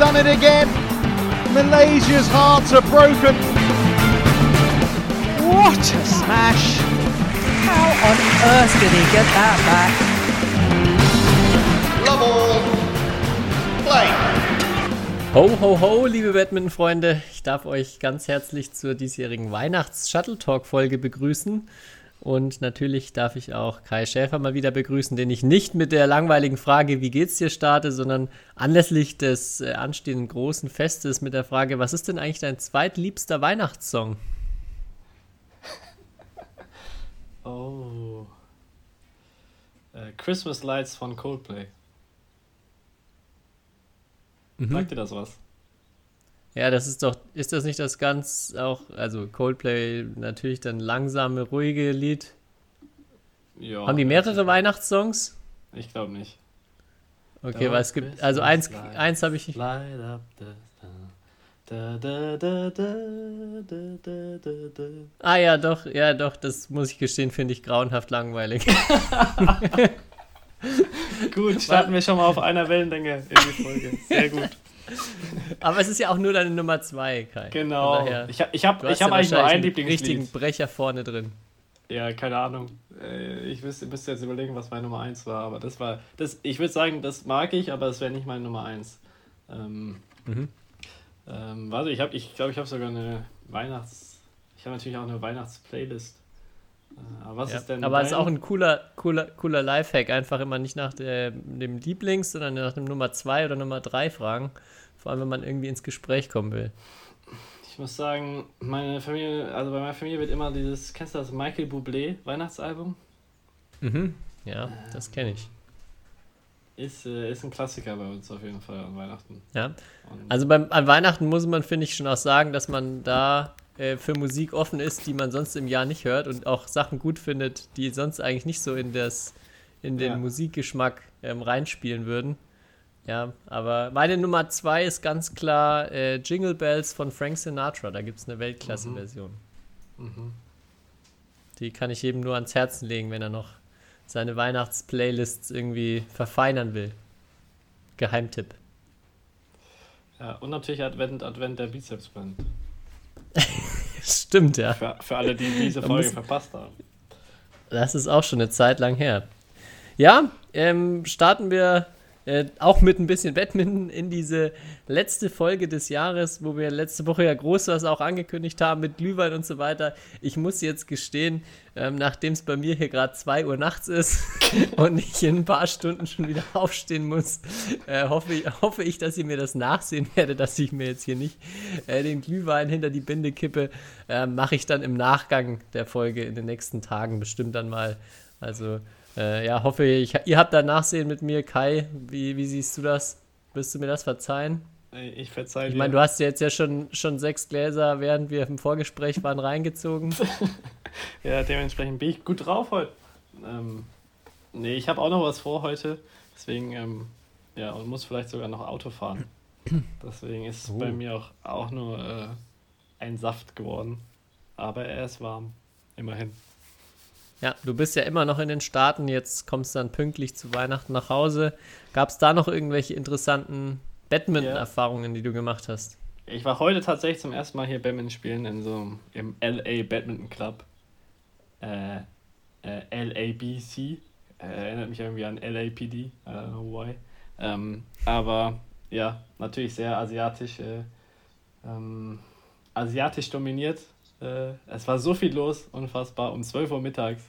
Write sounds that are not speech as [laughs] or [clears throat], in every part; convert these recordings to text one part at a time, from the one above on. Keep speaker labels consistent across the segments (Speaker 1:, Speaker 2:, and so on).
Speaker 1: done it again. Malaysia's hearts are broken.
Speaker 2: What a smash! How on earth did he get that back?
Speaker 3: Love all. Play.
Speaker 4: Ho, ho, ho, liebe Badminton-Freunde. Ich darf euch ganz herzlich zur diesjährigen Weihnachts-Shuttle-Talk-Folge begrüßen. Und natürlich darf ich auch Kai Schäfer mal wieder begrüßen, den ich nicht mit der langweiligen Frage, wie geht's dir, starte, sondern anlässlich des äh, anstehenden großen Festes mit der Frage, was ist denn eigentlich dein zweitliebster Weihnachtssong? [laughs]
Speaker 5: Oh. Äh, Christmas Lights von Coldplay.
Speaker 4: Mhm.
Speaker 5: Sagt dir das was?
Speaker 4: Ja, das ist doch, ist das nicht das ganz auch, also Coldplay natürlich dann langsame, ruhige Lied.
Speaker 5: Ja.
Speaker 4: Haben die mehrere Weihnachtssongs?
Speaker 5: Ich glaube nicht.
Speaker 4: Okay,
Speaker 5: Oh,
Speaker 4: weil es gibt, also eins, eins habe ich,
Speaker 5: Light up the
Speaker 4: ah ja, doch, ja, doch, das muss ich gestehen, finde ich grauenhaft langweilig. [laughs]
Speaker 5: Gut, starten wir schon mal auf einer Wellenlänge in die Folge. Sehr gut. [laughs]
Speaker 4: Aber es ist ja auch nur deine Nummer zwei, Kai.
Speaker 5: Genau.
Speaker 4: Daher,
Speaker 5: Ich, ich habe ich hab
Speaker 4: ja
Speaker 5: eigentlich nur
Speaker 4: einen richtigen
Speaker 5: Lieblingslied.
Speaker 4: Brecher vorne drin.
Speaker 5: Ja, keine Ahnung. Äh, Ich müsste, müsste jetzt überlegen, was meine Nummer 1 war, aber das war. Das, ich würde sagen, das mag ich, aber es wäre nicht meine Nummer 1. Ähm,
Speaker 4: Mhm.
Speaker 5: ähm, warte, ich habe, ich glaube, ich habe sogar eine Weihnachts. Ich habe natürlich auch eine Weihnachtsplaylist. Äh, aber was
Speaker 4: Ja.
Speaker 5: ist denn?
Speaker 4: Aber es ist auch ein cooler, cooler, cooler Lifehack. Einfach immer nicht nach der, dem Lieblings, sondern nach dem Nummer zwei oder Nummer drei fragen. Vor allem, wenn man irgendwie ins Gespräch kommen will.
Speaker 5: Ich muss sagen, meine Familie, also bei meiner Familie wird immer dieses, kennst du das Michael Bublé Weihnachtsalbum?
Speaker 4: Mhm. Ja, das kenne ich.
Speaker 5: Ist, äh, ist ein Klassiker bei uns auf jeden Fall an Weihnachten.
Speaker 4: Ja.
Speaker 5: Und
Speaker 4: Also beim, an Weihnachten muss man, finde ich, schon auch sagen, dass man da äh, für Musik offen ist, die man sonst im Jahr nicht hört und auch Sachen gut findet, die sonst eigentlich nicht so in, das, in den
Speaker 5: Ja.
Speaker 4: Musikgeschmack ähm, reinspielen würden. Ja, aber meine Nummer zwei ist ganz klar äh, Jingle Bells von Frank Sinatra. Da gibt es eine Weltklasse-Version.
Speaker 5: mhm.
Speaker 4: Die kann ich jedem nur ans Herzen legen, wenn er noch seine Weihnachtsplaylists irgendwie verfeinern will. Geheimtipp.
Speaker 5: Ja, und natürlich Advent, Advent der Bizepsband. [laughs]
Speaker 4: Stimmt, ja.
Speaker 5: Für, für alle, die diese Folge verpasst haben.
Speaker 4: Das ist auch schon eine Zeit lang her. Ja, ähm, starten wir äh, auch mit ein bisschen Badminton in diese letzte Folge des Jahres, wo wir letzte Woche ja groß was auch angekündigt haben mit Glühwein und so weiter. Ich muss jetzt gestehen, ähm, nachdem es bei mir hier gerade 2 Uhr nachts ist [laughs] und ich in ein paar Stunden schon wieder [laughs] aufstehen muss, äh, hoffe, ich, hoffe ich, dass ihr mir das nachsehen werdet, dass ich mir jetzt hier nicht äh, den Glühwein hinter die Binde kippe. Äh, Mache ich dann im Nachgang der Folge in den nächsten Tagen bestimmt dann mal. Also äh, ja, hoffe ich, ihr habt da Nachsehen mit mir. Kai, wie, wie siehst du das? Wirst du mir das verzeihen?
Speaker 5: Ey, Ich verzeihe
Speaker 4: Ich
Speaker 5: dir.
Speaker 4: meine, du hast ja jetzt ja schon, schon sechs Gläser, während wir im Vorgespräch waren, reingezogen. [laughs]
Speaker 5: Ja, dementsprechend bin ich gut drauf heute. Ähm, nee, ich habe auch noch was vor heute. Deswegen, ähm, ja, und muss vielleicht sogar noch Auto fahren. Deswegen ist es
Speaker 4: Oh.
Speaker 5: bei mir auch, auch nur äh, ein Saft geworden. Aber er ist warm. Immerhin.
Speaker 4: Ja, du bist ja immer noch in den Staaten, jetzt kommst du dann pünktlich zu Weihnachten nach Hause. Gab es da noch irgendwelche interessanten Badminton-Erfahrungen, die du gemacht hast?
Speaker 5: Ich war heute tatsächlich zum ersten Mal hier Badminton spielen in so im LA Badminton Club. Äh, äh, LABC. Äh, erinnert mich irgendwie an LAPD. I don't know why. Ähm, aber ja, natürlich sehr asiatisch. Äh, ähm, asiatisch dominiert. Äh, es war so viel los, unfassbar, um 12 Uhr mittags.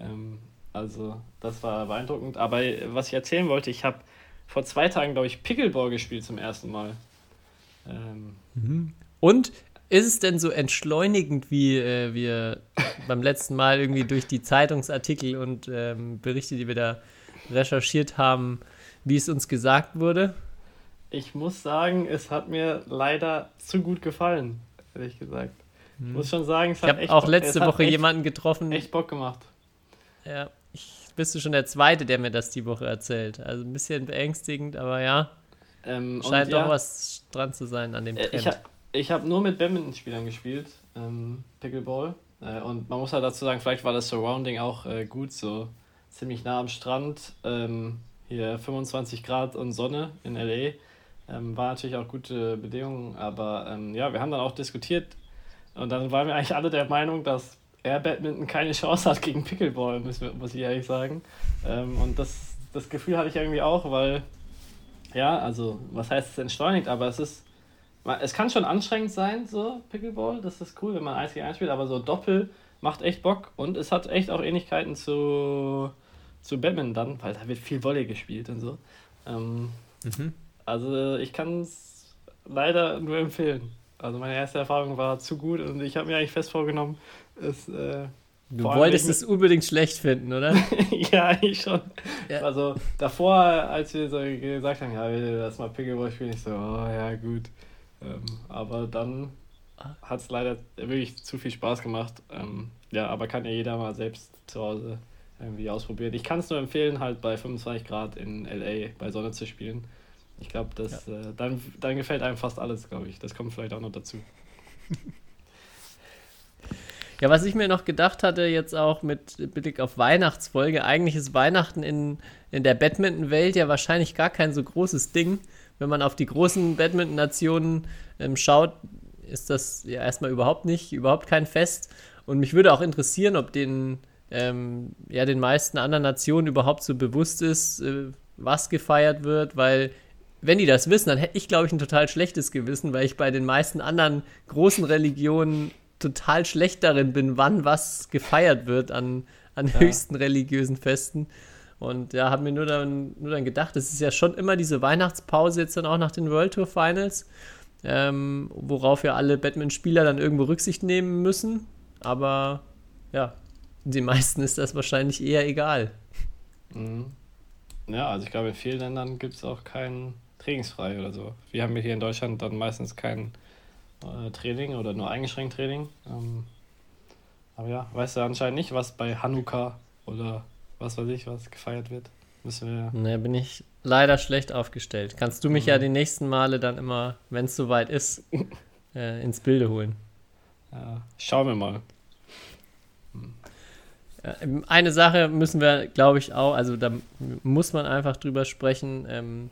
Speaker 5: Ähm, also, das war beeindruckend. Aber äh, was ich erzählen wollte, ich habe vor zwei Tagen, glaube ich, Pickleball gespielt zum ersten Mal. Ähm,
Speaker 4: Und ist es denn so entschleunigend, wie äh, wir beim letzten Mal irgendwie durch die Zeitungsartikel und ähm, Berichte, die wir da recherchiert haben, wie es uns gesagt wurde?
Speaker 5: Ich muss sagen, es hat mir leider zu gut gefallen, ehrlich gesagt. Ich muss schon sagen, es.
Speaker 4: Ich habe auch
Speaker 5: Bock-
Speaker 4: letzte Woche
Speaker 5: echt,
Speaker 4: jemanden getroffen.
Speaker 5: echt Bock gemacht.
Speaker 4: Ja, ich bist du schon der Zweite, der mir das die Woche erzählt. Also ein bisschen beängstigend, aber ja,
Speaker 5: Ähm,
Speaker 4: scheint doch
Speaker 5: ja,
Speaker 4: was dran zu sein an dem
Speaker 5: äh,
Speaker 4: Trend.
Speaker 5: Ich, ha- ich habe nur mit Badminton-Spielern gespielt, ähm, Pickleball. Äh, und man muss halt dazu sagen, vielleicht war das Surrounding auch äh, gut, so ziemlich nah am Strand. Ähm, hier 25 Grad und Sonne in LA. Ähm, war natürlich auch gute Bedingungen, aber ähm, ja, wir haben dann auch diskutiert und dann waren wir eigentlich alle der Meinung, dass Air Badminton keine Chance hat gegen Pickleball, muss, muss ich ehrlich sagen. Ähm, und das, das Gefühl hatte ich irgendwie auch, weil, ja, also, was heißt es entschleunigt, aber es ist, es kann schon anstrengend sein, so Pickleball, das ist cool, wenn man 1 gegen 1 spielt, aber so Doppel macht echt Bock und es hat echt auch Ähnlichkeiten zu, zu Badminton dann, weil da wird viel Volley gespielt und so. Ähm, mhm. Also ich kann es leider nur empfehlen. Also meine erste Erfahrung war zu gut und ich habe mir eigentlich fest vorgenommen, es. Äh,
Speaker 4: du wolltest es unbedingt schlecht finden, oder? [laughs]
Speaker 5: ja, eigentlich schon. Ja. Also davor, als wir so gesagt haben, ja, wir lass mal Pickleball spielen, ich so, oh ja, gut. Ähm, aber dann hat es leider wirklich zu viel Spaß gemacht. Ähm, ja, aber kann ja jeder mal selbst zu Hause irgendwie ausprobieren. Ich kann es nur empfehlen, halt bei 25 Grad in LA bei Sonne zu spielen. Ich glaube, das ja. äh, dann, dann gefällt einem fast alles, glaube ich. Das kommt vielleicht auch noch dazu. [laughs]
Speaker 4: Ja, was ich mir noch gedacht hatte, jetzt auch mit Blick auf Weihnachtsfolge, eigentlich ist Weihnachten in, in der Badminton-Welt ja wahrscheinlich gar kein so großes Ding. Wenn man auf die großen Badminton-Nationen ähm, schaut, ist das ja erstmal überhaupt nicht, überhaupt kein Fest. Und mich würde auch interessieren, ob den, ähm, ja, den meisten anderen Nationen überhaupt so bewusst ist, äh, was gefeiert wird, weil wenn die das wissen, dann hätte ich, glaube ich, ein total schlechtes Gewissen, weil ich bei den meisten anderen großen Religionen total schlecht darin bin, wann was gefeiert wird an, an ja. höchsten religiösen Festen. Und ja, habe mir nur dann, nur dann gedacht, es ist ja schon immer diese Weihnachtspause jetzt dann auch nach den World Tour Finals, ähm, worauf ja alle Batman-Spieler dann irgendwo Rücksicht nehmen müssen. Aber ja, den meisten ist das wahrscheinlich eher egal.
Speaker 5: Mhm. Ja, also ich glaube, in vielen Ländern gibt es auch keinen trainingsfrei oder so. Wir haben hier in Deutschland dann meistens kein äh, Training oder nur eingeschränkt Training. Ähm, aber ja, weißt du anscheinend nicht, was bei Hanukkah oder was weiß ich, was gefeiert wird. Müssen wir.
Speaker 4: Ne, bin ich leider schlecht aufgestellt. Kannst du mich mhm. ja die nächsten Male dann immer, wenn es soweit ist, [laughs] äh, ins Bilde holen.
Speaker 5: Ja, schauen wir mal.
Speaker 4: Hm. Eine Sache müssen wir, glaube ich, auch, also da muss man einfach drüber sprechen. Ähm,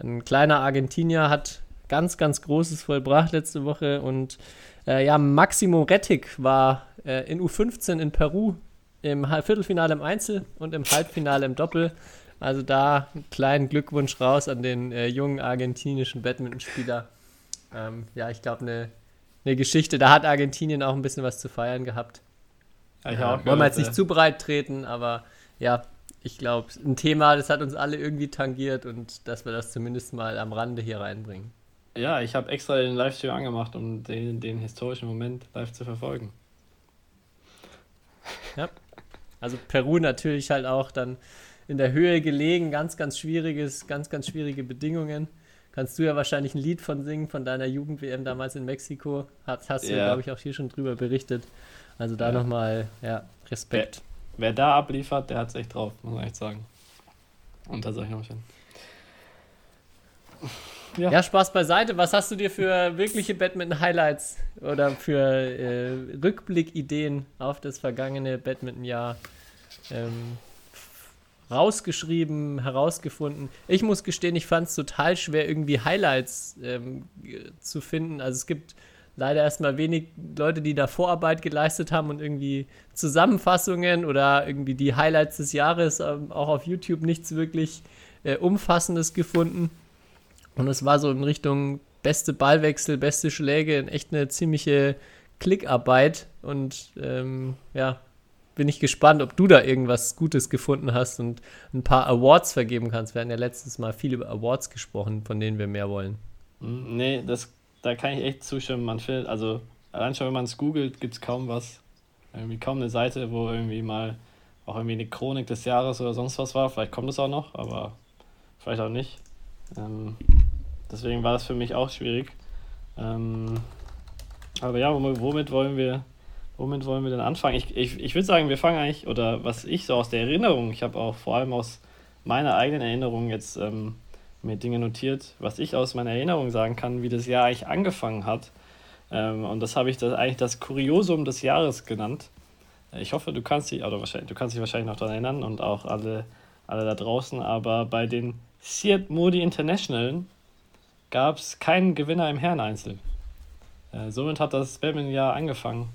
Speaker 4: ein kleiner Argentinier hat ganz, ganz Großes vollbracht letzte Woche und äh, ja, Maximo Rettig war äh, in U15 in Peru im Viertelfinale im Einzel und im Halbfinale im Doppel. Also da einen kleinen Glückwunsch raus an den äh, jungen argentinischen Badmintonspieler. Ähm, ja, ich glaube, eine ne Geschichte. Da hat Argentinien auch ein bisschen was zu feiern gehabt. Ja, ja, wollen wir jetzt nicht zu breit treten, aber ja, ich glaube, ein Thema, das hat uns alle irgendwie tangiert und dass wir das zumindest mal am Rande hier reinbringen.
Speaker 5: Ja, ich habe extra den Livestream angemacht, um den, den historischen Moment live zu verfolgen.
Speaker 4: Ja. Also Peru natürlich halt auch dann in der Höhe gelegen, ganz, ganz schwieriges, ganz, ganz schwierige Bedingungen. Kannst du ja wahrscheinlich ein Lied von singen, von deiner Jugend-WM damals in Mexiko. Hast, hast ja. du, glaube ich, auch hier schon drüber berichtet. Also da ja. nochmal, ja, Respekt
Speaker 5: wer da abliefert, der hat es echt drauf, muss man echt sagen. Unter solchen Umständen.
Speaker 4: Ja. ja, Spaß beiseite. Was hast du dir für wirkliche Badminton-Highlights oder für äh, Rückblick-Ideen auf das vergangene Badminton-Jahr ähm, rausgeschrieben, herausgefunden? Ich muss gestehen, ich fand es total schwer, irgendwie Highlights ähm, zu finden. Also es gibt leider erstmal wenig Leute, die da Vorarbeit geleistet haben und irgendwie Zusammenfassungen oder irgendwie die Highlights des Jahres ähm, auch auf YouTube nichts wirklich äh, Umfassendes gefunden. Und es war so in Richtung beste Ballwechsel, beste Schläge, echt eine ziemliche Klickarbeit. Und ähm, ja, bin ich gespannt, ob du da irgendwas Gutes gefunden hast und ein paar Awards vergeben kannst. Wir hatten ja letztes Mal viel über Awards gesprochen, von denen wir mehr wollen.
Speaker 5: Hm, nee, das da kann ich echt zustimmen. Man findet, also allein schon, wenn man es googelt, gibt es kaum was. Irgendwie kaum eine Seite, wo irgendwie mal auch irgendwie eine Chronik des Jahres oder sonst was war. Vielleicht kommt es auch noch, aber vielleicht auch nicht. Ähm, deswegen war das für mich auch schwierig. Ähm, aber ja, womit wollen wir, womit wollen wir denn anfangen? Ich, ich, ich würde sagen, wir fangen eigentlich, oder was ich so aus der Erinnerung, ich habe auch vor allem aus meiner eigenen Erinnerung jetzt ähm, mir Dinge notiert, was ich aus meiner Erinnerung sagen kann, wie das Jahr eigentlich angefangen hat. Ähm, und das habe ich das, eigentlich das Kuriosum des Jahres genannt. Ich hoffe, du kannst dich, oder wahrscheinlich, du kannst dich wahrscheinlich noch daran erinnern und auch alle, alle da draußen, aber bei den Seat Modi International gab es keinen Gewinner im Herreneinzel. Äh, somit hat das Badminton-Jahr angefangen.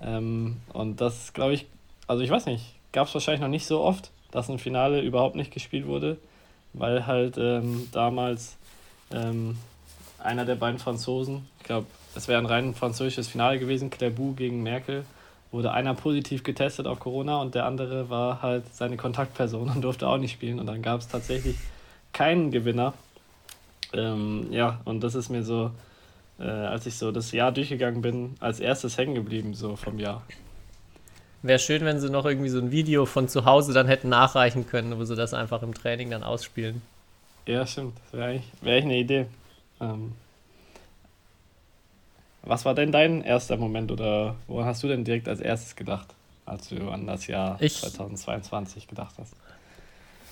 Speaker 5: Ähm, und das, glaube ich, also ich weiß nicht, gab es wahrscheinlich noch nicht so oft, dass ein Finale überhaupt nicht gespielt wurde, weil halt ähm, damals ähm, einer der beiden Franzosen, ich glaube, es wäre ein rein französisches Finale gewesen, Clerboux gegen Merkel, wurde einer positiv getestet auf Corona und der andere war halt seine Kontaktperson und durfte auch nicht spielen. Und dann gab es tatsächlich keinen Gewinner. Ähm, ja, und das ist mir so, äh, als ich so das Jahr durchgegangen bin, als erstes hängen geblieben, so vom Jahr.
Speaker 4: Wäre schön, wenn sie noch irgendwie so ein Video von zu Hause dann hätten nachreichen können, wo sie das einfach im Training dann ausspielen.
Speaker 5: Ja, stimmt. Das wäre eigentlich, wär eine Idee. Ähm, was war denn dein erster Moment oder woran hast du denn direkt als erstes gedacht, als du an das Jahr
Speaker 4: Ich-
Speaker 5: 2022 gedacht hast?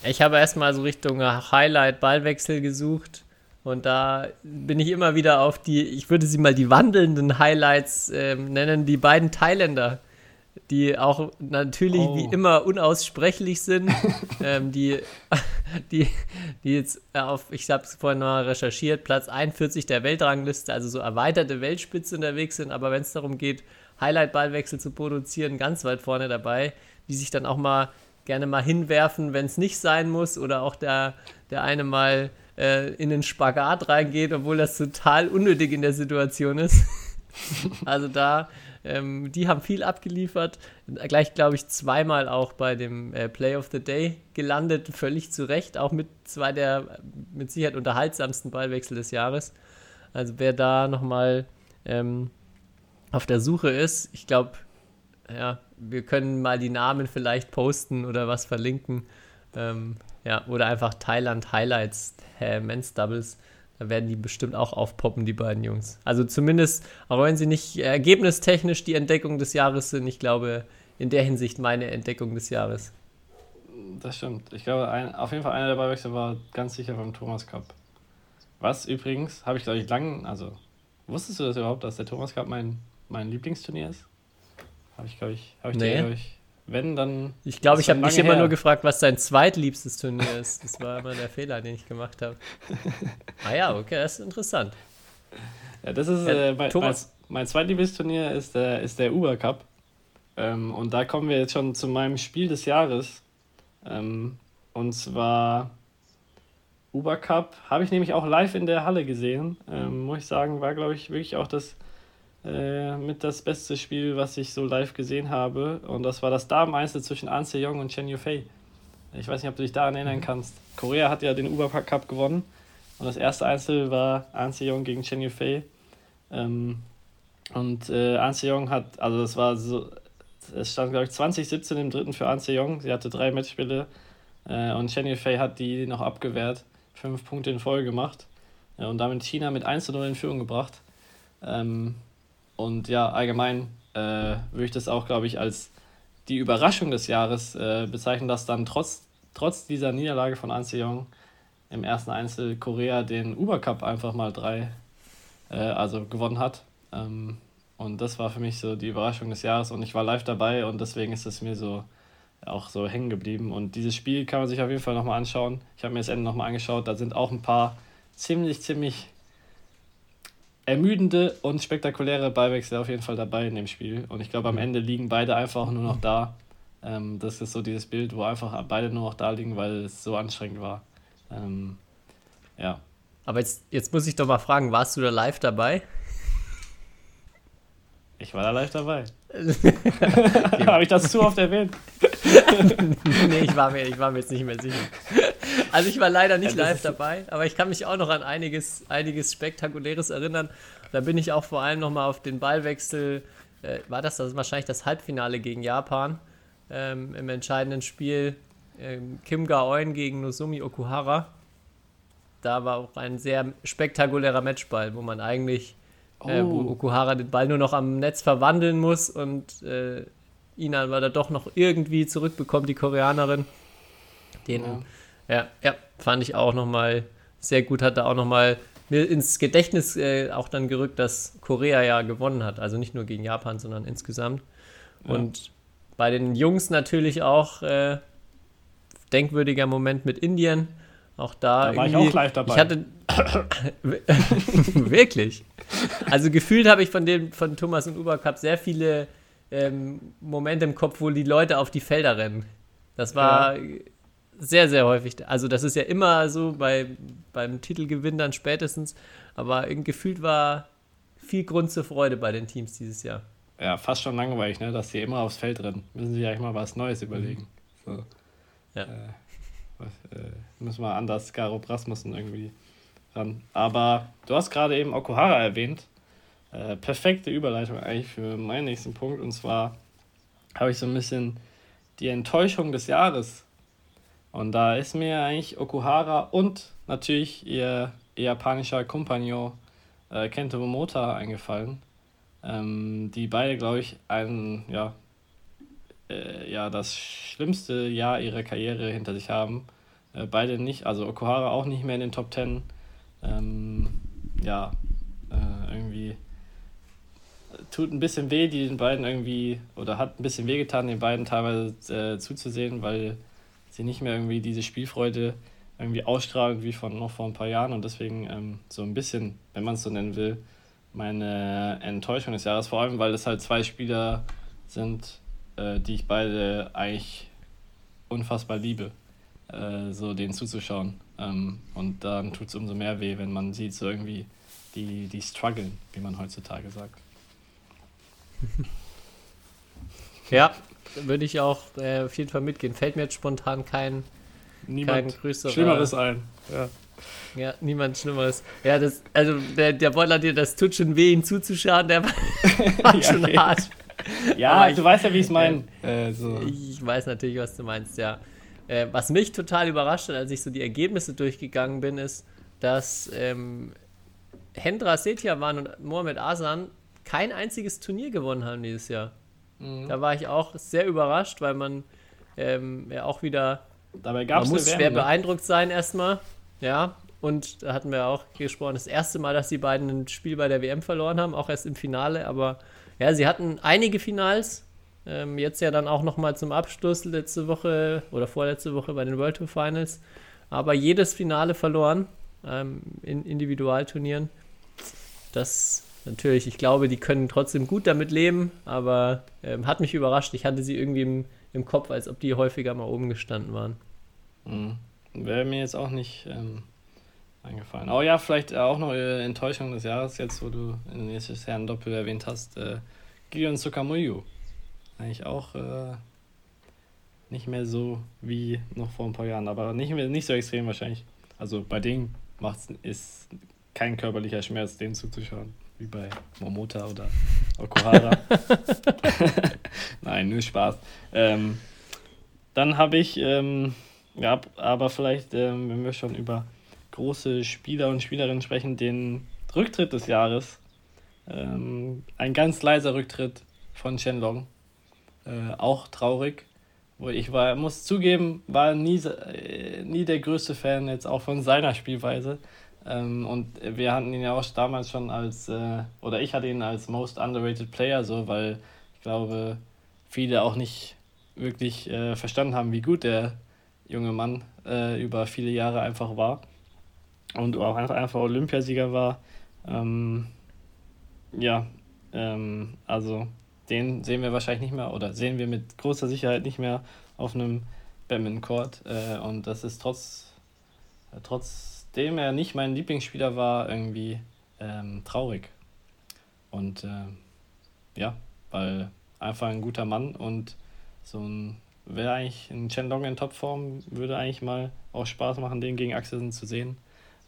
Speaker 4: Ich habe erstmal so Richtung Highlight-Ballwechsel gesucht und da bin ich immer wieder auf die, ich würde sie mal die wandelnden Highlights ähm, nennen, die beiden Thailänder, die auch natürlich
Speaker 5: Oh.
Speaker 4: wie immer unaussprechlich sind, [laughs] ähm, die, [laughs] die, die jetzt auf, ich habe es vorhin mal recherchiert, Platz 41 der Weltrangliste, also so erweiterte Weltspitze unterwegs sind, aber wenn es darum geht, Highlight-Ballwechsel zu produzieren, ganz weit vorne dabei, die sich dann auch mal gerne mal hinwerfen, wenn es nicht sein muss, oder auch der, der eine mal äh, in den Spagat reingeht, obwohl das total unnötig in der Situation ist. [laughs] also da, ähm, die haben viel abgeliefert. Gleich, glaube ich, zweimal auch bei dem äh, Play of the Day gelandet, völlig zu Recht, auch mit zwei der mit Sicherheit unterhaltsamsten Ballwechsel des Jahres. Also wer da nochmal ähm, auf der Suche ist, ich glaube, ja, wir können mal die Namen vielleicht posten oder was verlinken. Ähm, ja, oder einfach Thailand Highlights, äh, Men's Doubles. Da werden die bestimmt auch aufpoppen, die beiden Jungs. Also zumindest, auch wenn sie nicht ergebnistechnisch die Entdeckung des Jahres sind, ich glaube, in der Hinsicht meine Entdeckung des Jahres.
Speaker 5: Das stimmt. Ich glaube, ein, auf jeden Fall einer der Ballwechsel war ganz sicher beim Thomas Cup. Was übrigens, habe ich glaube ich lang, also wusstest du das überhaupt, dass der Thomas Cup mein, mein Lieblingsturnier ist? Habe ich glaube ich, habe ich
Speaker 4: Nee.
Speaker 5: dir, glaube ich, wenn, dann
Speaker 4: Ich glaube, ich habe mich immer
Speaker 5: her.
Speaker 4: nur gefragt, was dein zweitliebstes Turnier ist. Das war immer der Fehler, den ich gemacht habe. [laughs] Ah ja, okay, das ist interessant.
Speaker 5: Ja, das ist äh, mein, mein,
Speaker 4: Thomas.
Speaker 5: mein zweitlieblingsturnier ist der, ist der Uber Cup. Ähm, und da kommen wir jetzt schon zu meinem Spiel des Jahres. Ähm, und zwar Uber Cup habe ich nämlich auch live in der Halle gesehen. Ähm, muss ich sagen, war glaube ich wirklich auch das äh, mit das beste Spiel, was ich so live gesehen habe. Und das war das Damen-Einzel zwischen An Se-Young und Chen Yufei. Ich weiß nicht, ob du dich daran erinnern kannst. Korea hat ja den Uber Cup gewonnen. Und das erste Einzel war An Se-Young gegen Chen Yufei. Ähm, und äh, An Se-Young hat, also das war so, es stand glaube ich 2017 im dritten für An Se-Young. Sie hatte drei Matchspiele äh, und Chen Yufei hat die noch abgewehrt, fünf Punkte in Folge gemacht äh, und damit China mit 1 zu 0 in Führung gebracht. Ähm, und ja, allgemein äh, würde ich das auch, glaube ich, als die Überraschung des Jahres äh, bezeichnen, dass dann trotz, trotz dieser Niederlage von An Se-Young im ersten Einzel Korea den Uber Cup einfach mal drei, äh, also gewonnen hat. Ähm, und das war für mich so die Überraschung des Jahres und ich war live dabei und deswegen ist es mir so auch so hängen geblieben. Und dieses Spiel kann man sich auf jeden Fall nochmal anschauen. Ich habe mir das Ende nochmal angeschaut. Da sind auch ein paar ziemlich, ziemlich ermüdende und spektakuläre Ballwechsel auf jeden Fall dabei in dem Spiel. Und ich glaube, am Ende liegen beide einfach nur noch da. Ähm, das ist so dieses Bild, wo einfach beide nur noch da liegen, weil es so anstrengend war. Ähm, ja.
Speaker 4: Aber jetzt, jetzt muss ich doch mal fragen, warst du da live dabei?
Speaker 5: Ich war da live dabei. [laughs] Habe ich das zu oft erwähnt?
Speaker 4: nee, ich war, mir, ich war mir jetzt nicht mehr sicher. Also ich war leider nicht
Speaker 5: Ja,
Speaker 4: live dabei, aber ich kann mich auch noch an einiges, einiges Spektakuläres erinnern. Da bin ich auch vor allem nochmal auf den Ballwechsel, äh, war das, das wahrscheinlich das Halbfinale gegen Japan ähm, im entscheidenden Spiel ähm, Kim Ga-eun gegen Nozomi Okuhara. Da war auch ein sehr spektakulärer Matchball, wo man eigentlich äh, wo
Speaker 5: Oh.
Speaker 4: Okuhara den Ball nur noch am Netz verwandeln muss und äh, ihn aber da doch noch irgendwie zurückbekommt, die Koreanerin. Den,
Speaker 5: Ja.
Speaker 4: Ja, ja, fand ich auch nochmal sehr gut, hat da auch nochmal mir ins Gedächtnis äh, auch dann gerückt, dass Korea ja gewonnen hat. Also nicht nur gegen Japan, sondern insgesamt.
Speaker 5: Ja.
Speaker 4: Und bei den Jungs natürlich auch äh, denkwürdiger Moment mit Indien, Auch da,
Speaker 5: Da war ich auch live dabei.
Speaker 4: Ich hatte [coughs] wirklich. Also gefühlt habe ich von dem von Thomas und Uber Cup sehr viele ähm, Momente im Kopf, wo die Leute auf die Felder rennen. Das war sehr, sehr häufig. Also das ist ja immer so bei, beim Titelgewinn dann spätestens. Aber irgendwie gefühlt war viel Grund zur Freude bei den Teams dieses Jahr.
Speaker 5: Ja, fast schon langweilig, ne? dass sie immer aufs Feld rennen. Müssen sie eigentlich mal was Neues überlegen. So.
Speaker 4: Ja.
Speaker 5: Äh, was, äh, müssen wir anders Garo Rasmussen irgendwie ran. Aber du hast gerade eben Okuhara erwähnt. Äh, perfekte Überleitung eigentlich für meinen nächsten Punkt. Und zwar habe ich so ein bisschen die Enttäuschung des Jahres. Und da ist mir eigentlich Okuhara und natürlich ihr, ihr japanischer Kompagnon äh, Kento Momota eingefallen. Ähm, die beide, glaube ich, ein, ja, äh, ja, das schlimmste Jahr ihrer Karriere hinter sich haben. Äh, beide nicht, also Okuhara auch nicht mehr in den Top Ten. Ähm, ja, äh, irgendwie tut ein bisschen weh, die den beiden irgendwie, oder hat ein bisschen weh getan, den beiden teilweise äh, zuzusehen, weil sie nicht mehr irgendwie diese Spielfreude irgendwie ausstrahlen wie von noch vor ein paar Jahren und deswegen ähm, so ein bisschen, wenn man es so nennen will, meine Enttäuschung des Jahres, vor allem weil es halt zwei Spieler sind, äh, die ich beide eigentlich unfassbar liebe, äh, so denen zuzuschauen. Ähm, und dann tut es umso mehr weh, wenn man sieht, so irgendwie die, die strugglen, wie man heutzutage sagt. [laughs]
Speaker 4: Ja, würde ich auch äh, auf jeden Fall mitgehen. Fällt mir jetzt spontan kein, kein
Speaker 5: Niemand
Speaker 4: größerer.
Speaker 5: Schlimmeres ein. Ja.
Speaker 4: Ja, niemand Schlimmeres. Ja, das, also der, der Boiler dir, das tut schon weh, ihm zuzuschauen, der [laughs] war, war
Speaker 5: Ja,
Speaker 4: schon
Speaker 5: okay.
Speaker 4: hart.
Speaker 5: Ja,
Speaker 4: Aber ich-
Speaker 5: du weißt ja, wie ich es meine. Äh, so.
Speaker 4: Ich weiß natürlich, was du meinst, ja. Äh, was mich total überrascht hat, als ich so die Ergebnisse durchgegangen bin, ist, dass ähm, Hendra Setyavan und Mohamed Asan kein einziges Turnier gewonnen haben dieses Jahr.
Speaker 5: Mhm.
Speaker 4: Da war ich auch sehr überrascht, weil man ähm, ja auch wieder
Speaker 5: Dabei gab
Speaker 4: man
Speaker 5: es
Speaker 4: muss schwer
Speaker 5: WM, ne?
Speaker 4: beeindruckt sein erstmal. Ja, und da hatten wir auch gesprochen, das erste Mal, dass die beiden ein Spiel bei der WM verloren haben, auch erst im Finale. Aber ja, sie hatten einige Finals. Ähm, jetzt ja dann auch nochmal zum Abschluss letzte Woche oder vorletzte Woche bei den World Tour Finals. Aber jedes Finale verloren ähm, in Individualturnieren. Das natürlich, ich glaube, die können trotzdem gut damit leben, aber ähm, hat mich überrascht. Ich hatte sie irgendwie im, im Kopf, als ob die häufiger mal oben gestanden waren.
Speaker 5: Mhm. Wäre mir jetzt auch nicht ähm, eingefallen. Oh ja, vielleicht auch noch äh, Enttäuschung des Jahres, jetzt wo du in nächstes Jahr ein Doppel erwähnt hast. Äh, Gideon Tsukamuyu. Eigentlich auch äh, nicht mehr so wie noch vor ein paar Jahren, aber nicht, mehr, nicht so extrem wahrscheinlich. Also bei denen macht's, ist kein körperlicher Schmerz, denen zuzuschauen, wie bei Momota oder Okuhara. [laughs] Nein, nur Spaß. Ähm, dann habe ich, ähm, ja, aber vielleicht, ähm, wenn wir schon über große Spieler und Spielerinnen sprechen, den Rücktritt des Jahres. Ähm, ein ganz leiser Rücktritt von Shenlong. Äh, auch traurig. Wo ich war, muss zugeben, war nie, äh, nie der größte Fan jetzt auch von seiner Spielweise. Ähm, und wir hatten ihn ja auch damals schon als, äh, oder ich hatte ihn als Most Underrated Player, so, weil ich glaube, viele auch nicht wirklich äh, verstanden haben, wie gut der junge Mann äh, über viele Jahre einfach war. Und auch einfach, Olympiasieger war. Ähm, ja, ähm, also den sehen wir wahrscheinlich nicht mehr oder sehen wir mit großer Sicherheit nicht mehr auf einem Badminton-Court. Äh, und das ist trotz, äh, trotzdem er nicht mein Lieblingsspieler war, irgendwie ähm, traurig. Und ähm, ja, weil einfach ein guter Mann und so ein, wäre eigentlich ein Chendong in Topform, würde eigentlich mal auch Spaß machen, den gegen Axelsen zu sehen.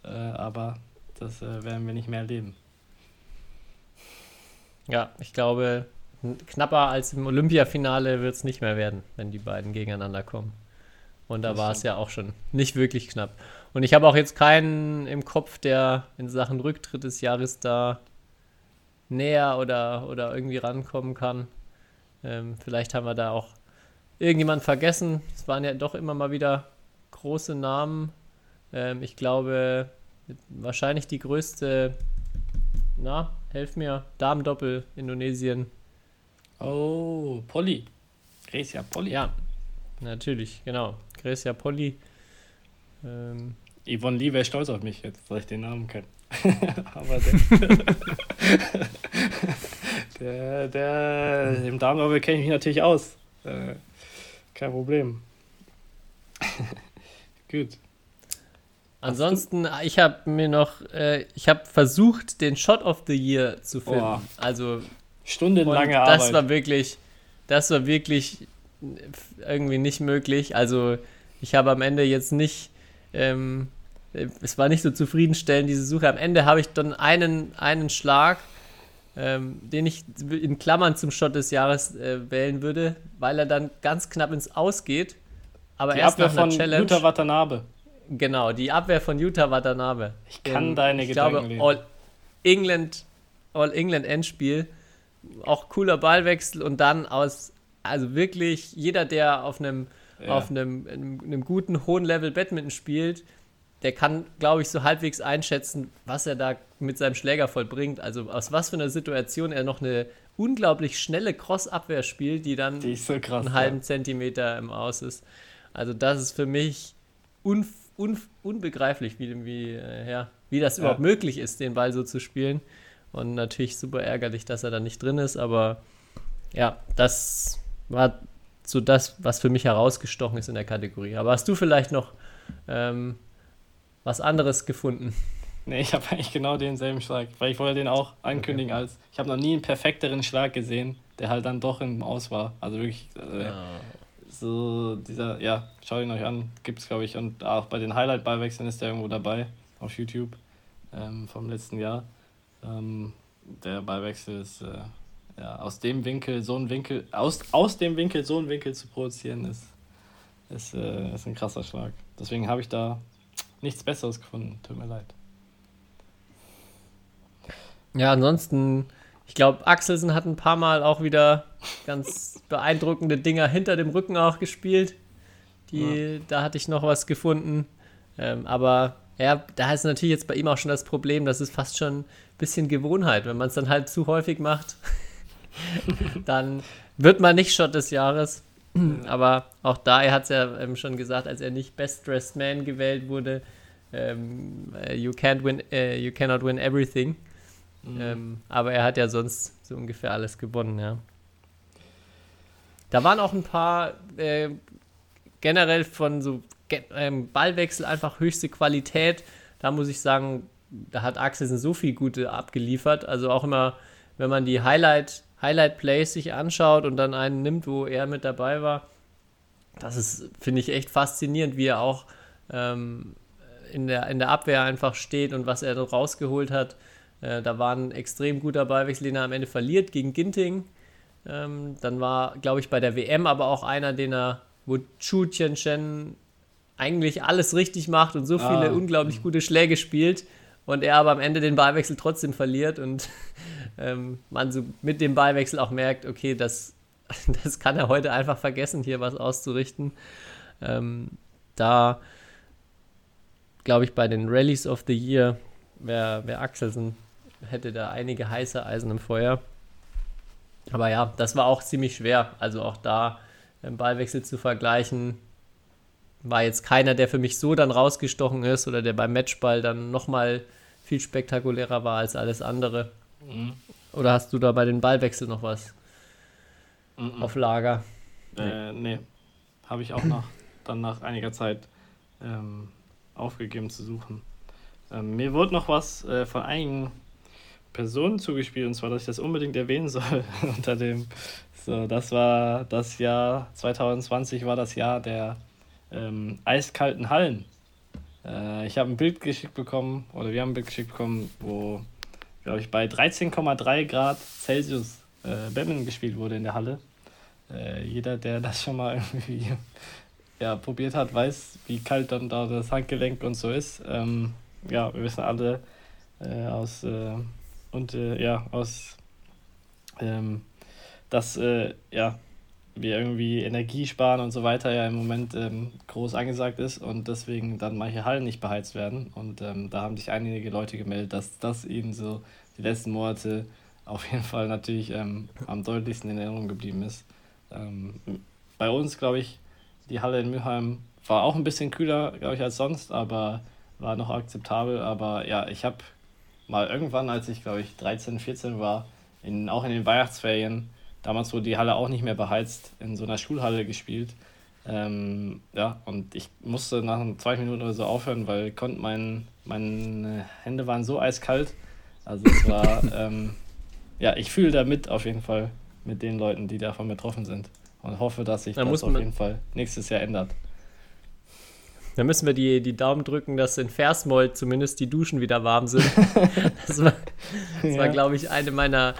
Speaker 5: Äh, aber das äh, werden wir nicht mehr erleben.
Speaker 4: Ja, ich glaube, knapper als im Olympiafinale wird es nicht mehr werden, wenn die beiden gegeneinander kommen. Und da war es ja auch schon nicht wirklich knapp. Und ich habe auch jetzt keinen im Kopf, der in Sachen Rücktritt des Jahres da näher oder, oder irgendwie rankommen kann. Ähm, vielleicht haben wir da auch irgendjemanden vergessen. Es waren ja doch immer mal wieder große Namen. Ähm, ich glaube, wahrscheinlich die größte, na, helf mir, Damendoppel Indonesien.
Speaker 5: Oh, Polly. Grecia Polly.
Speaker 4: Ja, natürlich, genau. Grecia Polly. Ähm,
Speaker 5: Yvonne Lee wäre stolz auf mich, jetzt, dass ich den Namen kenne. [laughs] Aber der, [laughs] der, der, im Damenlevel kenne ich mich natürlich aus. Äh, kein Problem. [laughs] Gut.
Speaker 4: Ansonsten, ich habe mir noch, äh, ich habe versucht, den Shot of the Year zu finden.
Speaker 5: Oh.
Speaker 4: Also
Speaker 5: Stundenlange
Speaker 4: und das
Speaker 5: Arbeit.
Speaker 4: war wirklich, das war wirklich irgendwie nicht möglich. Also ich habe am Ende jetzt nicht, ähm, es war nicht so zufriedenstellend, diese Suche. Am Ende habe ich dann einen, einen Schlag, ähm, den ich in Klammern zum Shot des Jahres äh, wählen würde, weil er dann ganz knapp ins Aus geht. Aber
Speaker 5: Die
Speaker 4: erst
Speaker 5: Abwehr
Speaker 4: nach einer
Speaker 5: von
Speaker 4: Challenge.
Speaker 5: Jutta Watanabe.
Speaker 4: Genau, die Abwehr von Utah Watanabe.
Speaker 5: Ich kann
Speaker 4: Im,
Speaker 5: deine
Speaker 4: ich
Speaker 5: Gedanken
Speaker 4: glaube,
Speaker 5: lesen.
Speaker 4: All England, All England Endspiel. Auch cooler Ballwechsel und dann aus, also wirklich jeder, der auf einem,
Speaker 5: Ja.
Speaker 4: auf einem, einem, einem guten, hohen Level Badminton spielt, der kann, glaube ich, so halbwegs einschätzen, was er da mit seinem Schläger vollbringt. Also aus was für einer Situation er noch eine unglaublich schnelle Cross-Abwehr spielt, die dann
Speaker 5: Die so krass.
Speaker 4: einen halben Zentimeter im Aus ist. Also das ist für mich un, un, unbegreiflich, wie, wie, äh, ja, wie das
Speaker 5: Ja.
Speaker 4: überhaupt möglich ist, den Ball so zu spielen. Und natürlich super ärgerlich, dass er da nicht drin ist, aber ja, das war so das, was für mich herausgestochen ist in der Kategorie. Aber hast du vielleicht noch ähm, was anderes gefunden?
Speaker 5: Nee, ich habe eigentlich genau denselben Schlag. Weil ich wollte den auch ankündigen als. Ich habe noch nie einen perfekteren Schlag gesehen, der halt dann doch im Aus war. Also wirklich. Äh, So dieser, ja, schaut ihn euch an, gibt es glaube ich. Und auch bei den Highlight-Ballwechseln ist der irgendwo dabei auf YouTube ähm, vom letzten Jahr. Ähm, der Ballwechsel ist äh, ja, aus dem Winkel, so ein Winkel, aus, aus dem Winkel so einen Winkel zu produzieren, ist, ist, äh, ist ein krasser Schlag. Deswegen habe ich da nichts Besseres gefunden. Tut mir leid.
Speaker 4: Ja, ansonsten, ich glaube, Axelsen hat ein paar Mal auch wieder ganz [laughs] beeindruckende Dinger hinter dem Rücken auch gespielt. Die, Da hatte ich noch was gefunden. Ähm, aber ja, da ist natürlich jetzt bei ihm auch schon das Problem, das ist fast schon ein bisschen Gewohnheit. Wenn man es dann halt zu häufig macht, [laughs] dann wird man nicht Shot des Jahres. Aber auch da, er hat es ja ähm, schon gesagt, als er nicht Best Dressed Man gewählt wurde, ähm, äh, you, can't win, äh, you cannot win everything. Ähm, aber er hat ja sonst so ungefähr alles gewonnen, ja. Da waren auch ein paar äh, generell von so ähm, Ballwechsel einfach höchste Qualität. Da muss ich sagen, da hat Axelsen so viel Gute abgeliefert. Also auch immer, wenn man die Highlight, Highlight Plays sich anschaut und dann einen nimmt, wo er mit dabei war, das ist, finde ich, echt faszinierend, wie er auch ähm, in, der, in der Abwehr einfach steht und was er da rausgeholt hat. Äh, da war ein extrem guter Ballwechsel, den er am Ende verliert gegen Ginting. Ähm, dann war, glaube ich, bei der WM aber auch einer, den er, wo Chu Tianchen eigentlich alles richtig macht und so
Speaker 5: Ah,
Speaker 4: viele unglaublich gute Schläge spielt und er aber am Ende den Ballwechsel trotzdem verliert und [laughs] ähm, man so mit dem Ballwechsel auch merkt, okay, das, [laughs] das kann er heute einfach vergessen, hier was auszurichten. Ähm, da glaube ich, bei den Rallies of the Year wäre wär Axelsen, hätte da einige heiße Eisen im Feuer. Aber ja, das war auch ziemlich schwer. Also auch da im Ballwechsel zu vergleichen, war jetzt keiner, der für mich so dann rausgestochen ist oder der beim Matchball dann nochmal viel spektakulärer war als alles andere.
Speaker 5: Mhm.
Speaker 4: Oder hast du da bei den Ballwechseln noch was
Speaker 5: Mhm.
Speaker 4: auf Lager?
Speaker 5: Äh, nee. Habe ich auch [clears throat] nach, dann nach einiger Zeit ähm, aufgegeben zu suchen. Ähm, mir wurde noch was äh, von einigen Personen zugespielt, und zwar, dass ich das unbedingt erwähnen soll [laughs] unter dem. So, das war das Jahr 2020 war das Jahr der ähm, eiskalten Hallen. Äh, ich habe ein Bild geschickt bekommen, oder wir haben ein Bild geschickt bekommen, wo, glaube ich, bei 13,3 Grad Celsius äh, Badminton gespielt wurde in der Halle. Äh, jeder, der das schon mal [laughs] irgendwie ja, probiert hat, weiß, wie kalt dann da das Handgelenk und so ist. Ähm, ja, wir wissen alle äh, aus äh, und äh, ja, aus ähm, dass äh, ja, wir irgendwie Energie sparen und so weiter ja im Moment ähm, groß angesagt ist und deswegen dann manche Hallen nicht beheizt werden. Und ähm, da haben sich einige Leute gemeldet, dass das ihnen so die letzten Monate auf jeden Fall natürlich ähm, am deutlichsten in Erinnerung geblieben ist. Ähm, bei uns, glaube ich, die Halle in Mülheim war auch ein bisschen kühler, glaube ich, als sonst, aber war noch akzeptabel, aber ja, ich habe mal irgendwann, als ich glaube ich 13, 14 war, in, auch in den Weihnachtsferien, damals wurde die Halle auch nicht mehr beheizt, in so einer Schulhalle gespielt. Ähm, ja, und ich musste nach zwei Minuten oder so aufhören, weil konnte mein, meine Hände waren so eiskalt. Also es war, [laughs] ähm, ja, ich fühle da mit auf jeden Fall mit den Leuten, die davon betroffen sind. Und hoffe, dass sich
Speaker 4: Da
Speaker 5: das auf jeden Fall nächstes Jahr ändert.
Speaker 4: Da müssen wir die, die Daumen drücken, dass in Versmold zumindest die Duschen wieder warm sind. [laughs] Das war, das war
Speaker 5: Ja.
Speaker 4: glaube ich, eine meiner.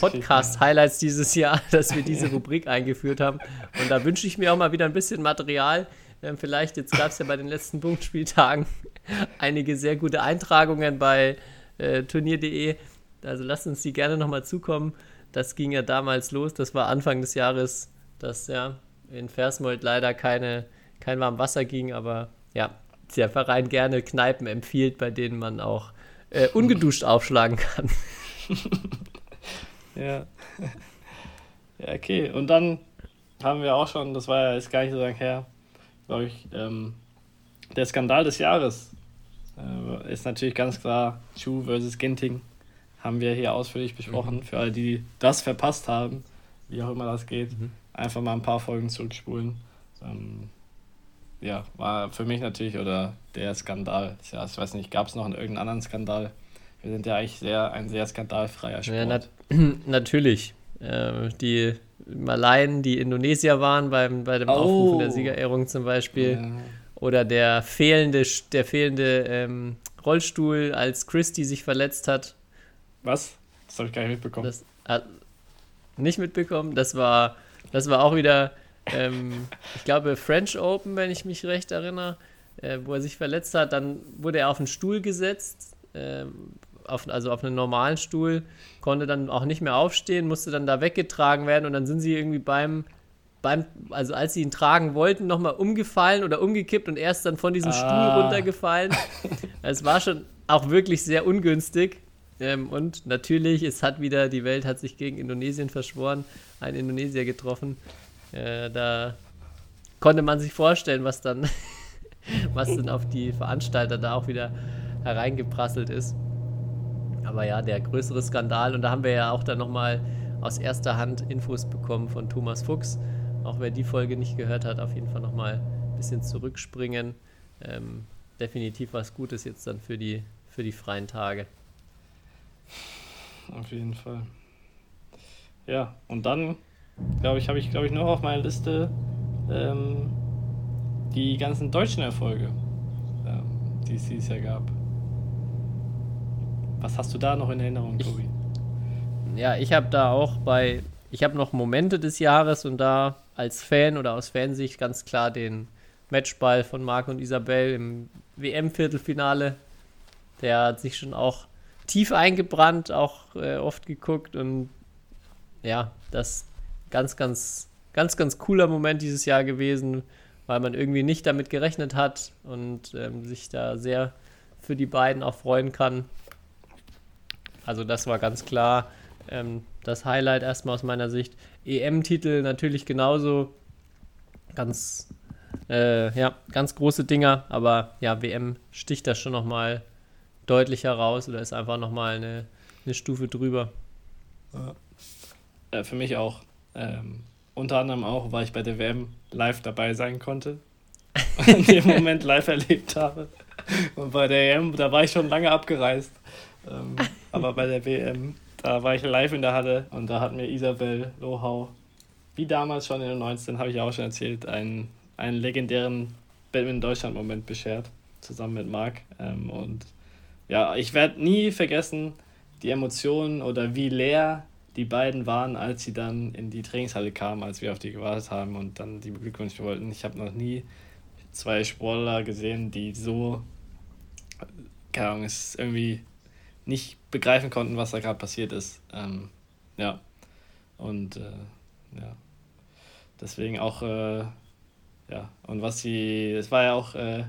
Speaker 4: Podcast-Highlights dieses Jahr, [laughs] dass wir diese Rubrik eingeführt haben. Und da wünsche ich mir auch mal wieder ein bisschen Material. Ähm, vielleicht, jetzt gab es ja bei den letzten Punktspieltagen [laughs] einige sehr gute Eintragungen bei äh, turnier.de. Also lasst uns die gerne nochmal zukommen. Das ging ja damals los, das war Anfang des Jahres, dass ja in Versmold leider keine, kein warmes Wasser ging, aber ja, der Verein gerne Kneipen empfiehlt, bei denen man auch äh, ungeduscht aufschlagen kann. [laughs]
Speaker 5: Ja. ja, okay. Und dann haben wir auch schon, das war ja jetzt gar nicht so lange her, glaube ich, ähm, der Skandal des Jahres äh, ist natürlich ganz klar Chu versus Ginting. Haben wir hier ausführlich besprochen. Für alle, die das verpasst haben, wie auch immer das geht, einfach mal ein paar Folgen zurückspulen. Ähm, ja, war für mich natürlich oder der Skandal. Jahres. Ich weiß nicht, gab es noch einen irgendeinen anderen Skandal? Wir sind ja eigentlich sehr ein sehr skandalfreier Sport.
Speaker 4: Ja, nat [clears throat] natürlich. Äh, die Malaien, die Indonesier waren beim, bei dem
Speaker 5: Oh.
Speaker 4: Aufrufen der Siegerehrung zum Beispiel.
Speaker 5: Ja.
Speaker 4: Oder der fehlende, der fehlende ähm, Rollstuhl, als Christy sich verletzt hat.
Speaker 5: Was? Das habe ich gar nicht mitbekommen.
Speaker 4: Das hat nicht mitbekommen. Das war, das war auch wieder, ähm, ich glaube, French Open, wenn ich mich recht erinnere, äh, wo er sich verletzt hat. Dann wurde er auf einen Stuhl gesetzt, ähm, auf, also auf einen normalen Stuhl, konnte dann auch nicht mehr aufstehen, musste dann da weggetragen werden und dann sind sie irgendwie beim, beim also als sie ihn tragen wollten, nochmal umgefallen oder umgekippt und erst dann von diesem Stuhl
Speaker 5: Ah.
Speaker 4: runtergefallen. [laughs] Es war schon auch wirklich sehr ungünstig. Ähm, und natürlich, es hat wieder, die Welt hat sich gegen Indonesien verschworen, ein Indonesier getroffen. Äh, da konnte man sich vorstellen, was dann, [laughs] was dann auf die Veranstalter da auch wieder hereingeprasselt ist. Aber ja, der größere Skandal, und da haben wir ja auch dann nochmal aus erster Hand Infos bekommen von Thomas Fuchs. Auch wer die Folge nicht gehört hat, auf jeden Fall nochmal ein bisschen zurückspringen. Ähm, definitiv was Gutes jetzt dann für die, für die freien Tage.
Speaker 5: Auf jeden Fall. Ja, und dann, glaube ich, habe ich, glaube ich, noch auf meiner Liste ähm, die ganzen deutschen Erfolge, ähm, die es dieses Jahr gab. Was hast du da noch in Erinnerung,
Speaker 4: Ich-
Speaker 5: Tobi?
Speaker 4: Ja, ich habe da auch bei, ich habe noch Momente des Jahres und da als Fan oder aus Fansicht ganz klar den Matchball von Marc und Isabel im WM-Viertelfinale. Der hat sich schon auch tief eingebrannt, auch äh, oft geguckt und ja, das ganz, ganz, ganz, ganz cooler Moment dieses Jahr gewesen, weil man irgendwie nicht damit gerechnet hat und ähm, sich da sehr für die beiden auch freuen kann. Also das war ganz klar ähm, das Highlight erstmal aus meiner Sicht. EM-Titel natürlich genauso. Ganz, äh, ja, ganz große Dinger, aber ja, WM sticht da schon nochmal deutlich heraus oder ist einfach nochmal eine, eine Stufe drüber.
Speaker 5: Äh, für mich auch. Ähm, unter anderem auch, weil ich bei der WM live dabei sein konnte. [laughs] Und den Moment live erlebt habe. Und bei der EM, da war ich schon lange abgereist. Ähm, aber bei der WM, da war ich live in der Halle und da hat mir Isabel Lohau, wie damals schon in den 19, habe ich auch schon erzählt, einen, einen legendären Badminton-Deutschland-Moment beschert, zusammen mit Marc. Ähm, und ja, ich werde nie vergessen, die Emotionen oder wie leer die beiden waren, als sie dann in die Trainingshalle kamen, als wir auf die gewartet haben und dann die beglückwünschen wollten. Ich habe noch nie zwei Sportler gesehen, die so, keine Ahnung, es irgendwie nicht begreifen konnten, was da gerade passiert ist. Ähm, ja. Und äh, ja. Deswegen auch, äh, ja. Und was sie, es war ja auch äh,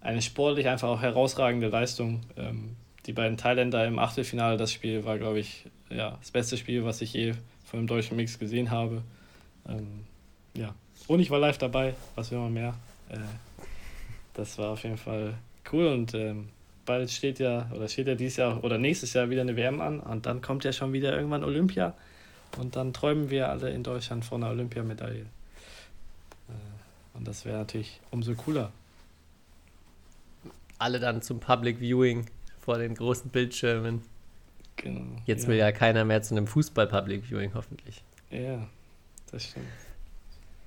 Speaker 5: eine sportlich einfach auch herausragende Leistung. Ähm, die beiden Thailänder im Achtelfinale, das Spiel war, glaube ich, ja, das beste Spiel, was ich je von dem deutschen Mix gesehen habe. Ähm, ja. Und ich war live dabei, was will man mehr. Äh, das war auf jeden Fall cool und ähm, bald steht ja, oder steht ja dieses Jahr oder nächstes Jahr wieder eine WM an und dann kommt ja schon wieder irgendwann Olympia und dann träumen wir alle in Deutschland von einer Olympiamedaille. Äh, und das wäre natürlich umso cooler.
Speaker 4: Alle dann zum Public Viewing vor den großen Bildschirmen.
Speaker 5: Genau.
Speaker 4: Jetzt will ja keiner mehr zu einem Fußball-Public Viewing, hoffentlich.
Speaker 5: Ja, das stimmt.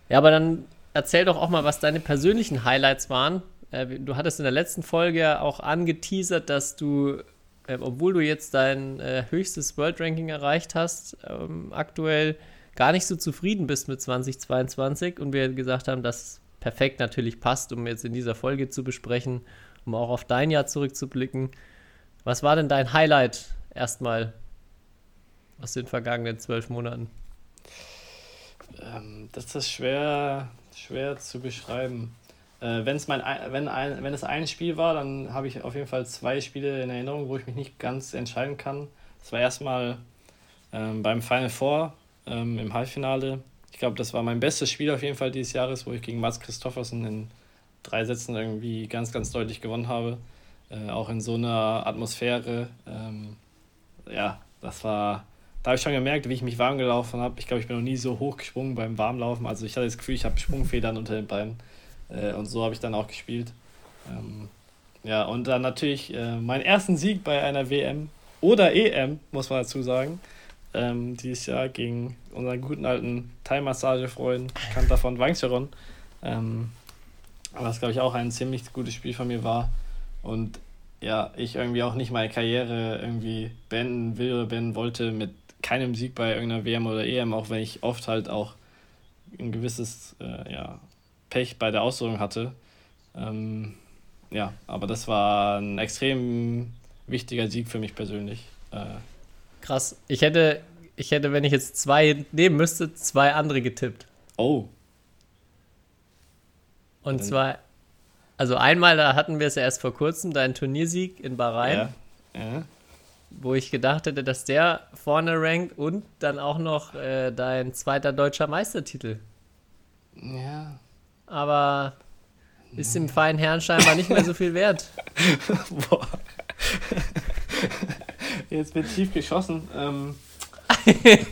Speaker 4: Ja, aber dann erzähl doch auch mal, was deine persönlichen Highlights waren. Äh, du hattest in der letzten Folge ja auch angeteasert, dass du, äh, obwohl du jetzt dein äh, höchstes World Ranking erreicht hast, ähm, aktuell gar nicht so zufrieden bist mit 2022 und wir gesagt haben, dass perfekt natürlich passt, um jetzt in dieser Folge zu besprechen, um auch auf dein Jahr zurückzublicken. Was war denn dein Highlight erstmal aus den vergangenen zwölf Monaten?
Speaker 5: Ähm, das ist schwer, schwer zu beschreiben. Äh, wenn's mein, wenn, ein, wenn es ein Spiel war, dann habe ich auf jeden Fall zwei Spiele in Erinnerung, wo ich mich nicht ganz entscheiden kann. Das war erstmal ähm, beim Final Four ähm, im Halbfinale. Ich glaube, das war mein bestes Spiel auf jeden Fall dieses Jahres, wo ich gegen Mats Christoffersen in drei Sätzen irgendwie ganz, ganz deutlich gewonnen habe. Äh, auch in so einer Atmosphäre. Ähm, ja, das war, da habe ich schon gemerkt, wie ich mich warm gelaufen habe. Ich glaube, ich bin noch nie so hoch gesprungen beim Warmlaufen. Also ich hatte das Gefühl, ich habe Sprungfedern unter den Beinen. Äh, und so habe ich dann auch gespielt. Ähm, ja, und dann natürlich äh, meinen ersten Sieg bei einer WM oder EM, muss man dazu sagen. Ähm, dieses Jahr gegen unseren guten alten Thai-Massage-Freund Kanter von Wangcheron. Ähm, was, glaube ich, auch ein ziemlich gutes Spiel von mir war. Und ja, ich irgendwie auch nicht meine Karriere irgendwie beenden will oder beenden wollte mit keinem Sieg bei irgendeiner WM oder EM, auch wenn ich oft halt auch ein gewisses äh, ja, Pech bei der Ausführung hatte. Ähm, ja, aber das war ein extrem wichtiger Sieg für mich persönlich. Äh,
Speaker 4: Krass. Ich hätte, ich hätte, wenn ich jetzt zwei nehmen müsste, zwei andere getippt.
Speaker 5: Oh.
Speaker 4: Und zwar, also einmal, da hatten wir es ja erst vor kurzem, dein Turniersieg in Bahrain,
Speaker 5: Ja. ja.
Speaker 4: wo ich gedacht hätte, dass der vorne rankt und dann auch noch äh, dein zweiter deutscher Meistertitel.
Speaker 5: Ja.
Speaker 4: Aber ist dem feinen Herrn scheinbar nicht mehr so viel wert. [laughs]
Speaker 5: Boah. Jetzt wird tief geschossen. Ähm, [laughs]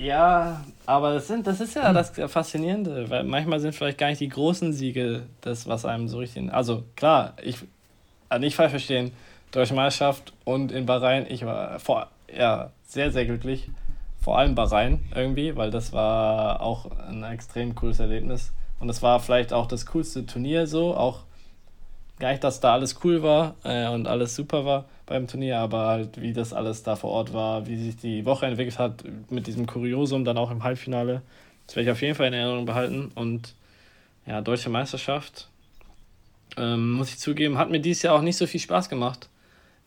Speaker 5: ja, aber das, sind, das ist ja das Faszinierende, weil manchmal sind vielleicht gar nicht die großen Siege das, was einem so richtig. Also klar, ich also nicht falsch verstehen, Deutsche Meisterschaft und in Bahrain, ich war vor, ja, sehr, sehr glücklich. Vor allem Bahrain irgendwie, weil das war auch ein extrem cooles Erlebnis. Und das war vielleicht auch das coolste Turnier so, auch gar nicht, dass da alles cool war äh, und alles super war beim Turnier, aber halt wie das alles da vor Ort war, wie sich die Woche entwickelt hat mit diesem Kuriosum dann auch im Halbfinale. Das werde ich auf jeden Fall in Erinnerung behalten. Und ja, deutsche Meisterschaft, ähm, muss ich zugeben, hat mir dieses Jahr auch nicht so viel Spaß gemacht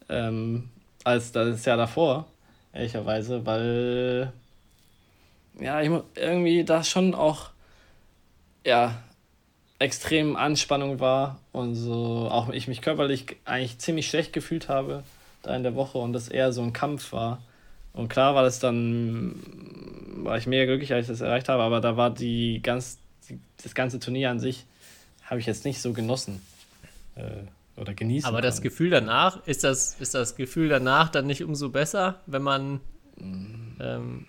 Speaker 5: ähm, als das Jahr davor, ehrlicherweise, weil ja, ich irgendwie da schon auch ja, extrem Anspannung war und so auch ich mich körperlich eigentlich ziemlich schlecht gefühlt habe da in der Woche und das eher so ein Kampf war. Und klar war das dann, war ich mega glücklich, als ich das erreicht habe, aber da war die ganz, die, das ganze Turnier an sich, habe ich jetzt nicht so genossen. Äh, oder genießen.
Speaker 4: Aber das
Speaker 5: können.
Speaker 4: Gefühl danach, ist das, ist das Gefühl danach dann nicht umso besser, wenn man ähm,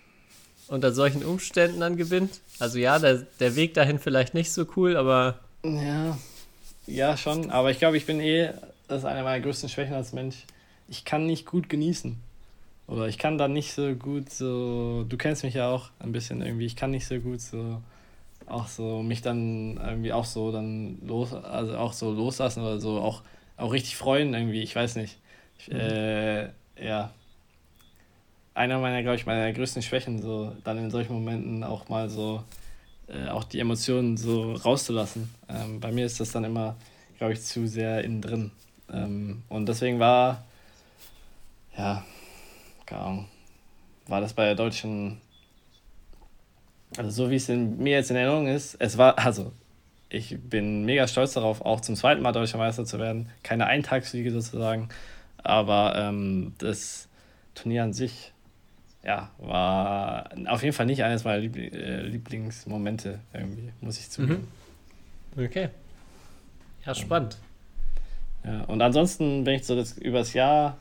Speaker 4: unter solchen Umständen dann gewinnt? Also ja, der, der Weg dahin vielleicht nicht so cool, aber
Speaker 5: Ja, ja, schon. Aber ich glaube, ich bin eh, das ist eine meiner größten Schwächen als Mensch. Ich kann nicht gut genießen. Oder ich kann da nicht so gut so, du kennst mich ja auch ein bisschen irgendwie, ich kann nicht so gut so, auch so, mich dann irgendwie auch so dann los, also auch so loslassen oder so, auch, auch richtig freuen irgendwie, ich weiß nicht. Ich, äh, ja. Einer meiner, glaube ich, meiner größten Schwächen, so dann in solchen Momenten auch mal so äh, auch die Emotionen so rauszulassen. Ähm, bei mir ist das dann immer, glaube ich, zu sehr innen drin. Ähm, und deswegen war, ja, keine Ahnung, war das bei der deutschen, also so wie es in mir jetzt in Erinnerung ist, es war, also ich bin mega stolz darauf, auch zum zweiten Mal deutscher Meister zu werden. Keine Eintagssiege sozusagen, aber ähm, das Turnier an sich ja, war auf jeden Fall nicht eines meiner Liebl äh, Lieblingsmomente irgendwie, muss ich zugeben.
Speaker 4: okay. Ja, spannend.
Speaker 5: Ja, und ansonsten, wenn ich so das übers Jahr,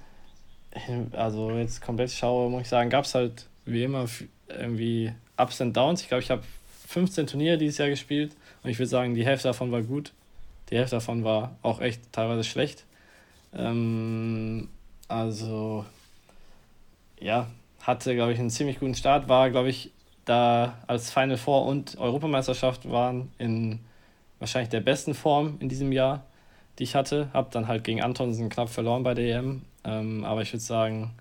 Speaker 5: also jetzt komplett schaue, muss ich sagen, gab es halt wie immer irgendwie Ups und Downs. Ich glaube, ich habe 15 Turniere dieses Jahr gespielt und ich würde sagen, die Hälfte davon war gut. Die Hälfte davon war auch echt teilweise schlecht. Ähm, also, ja, hatte, glaube ich, einen ziemlich guten Start. War, glaube ich, da als Final Four und Europameisterschaft waren in wahrscheinlich der besten Form in diesem Jahr, die ich hatte. Hab dann halt gegen Antonsen knapp verloren bei der EM. Ähm, aber ich würde sagen,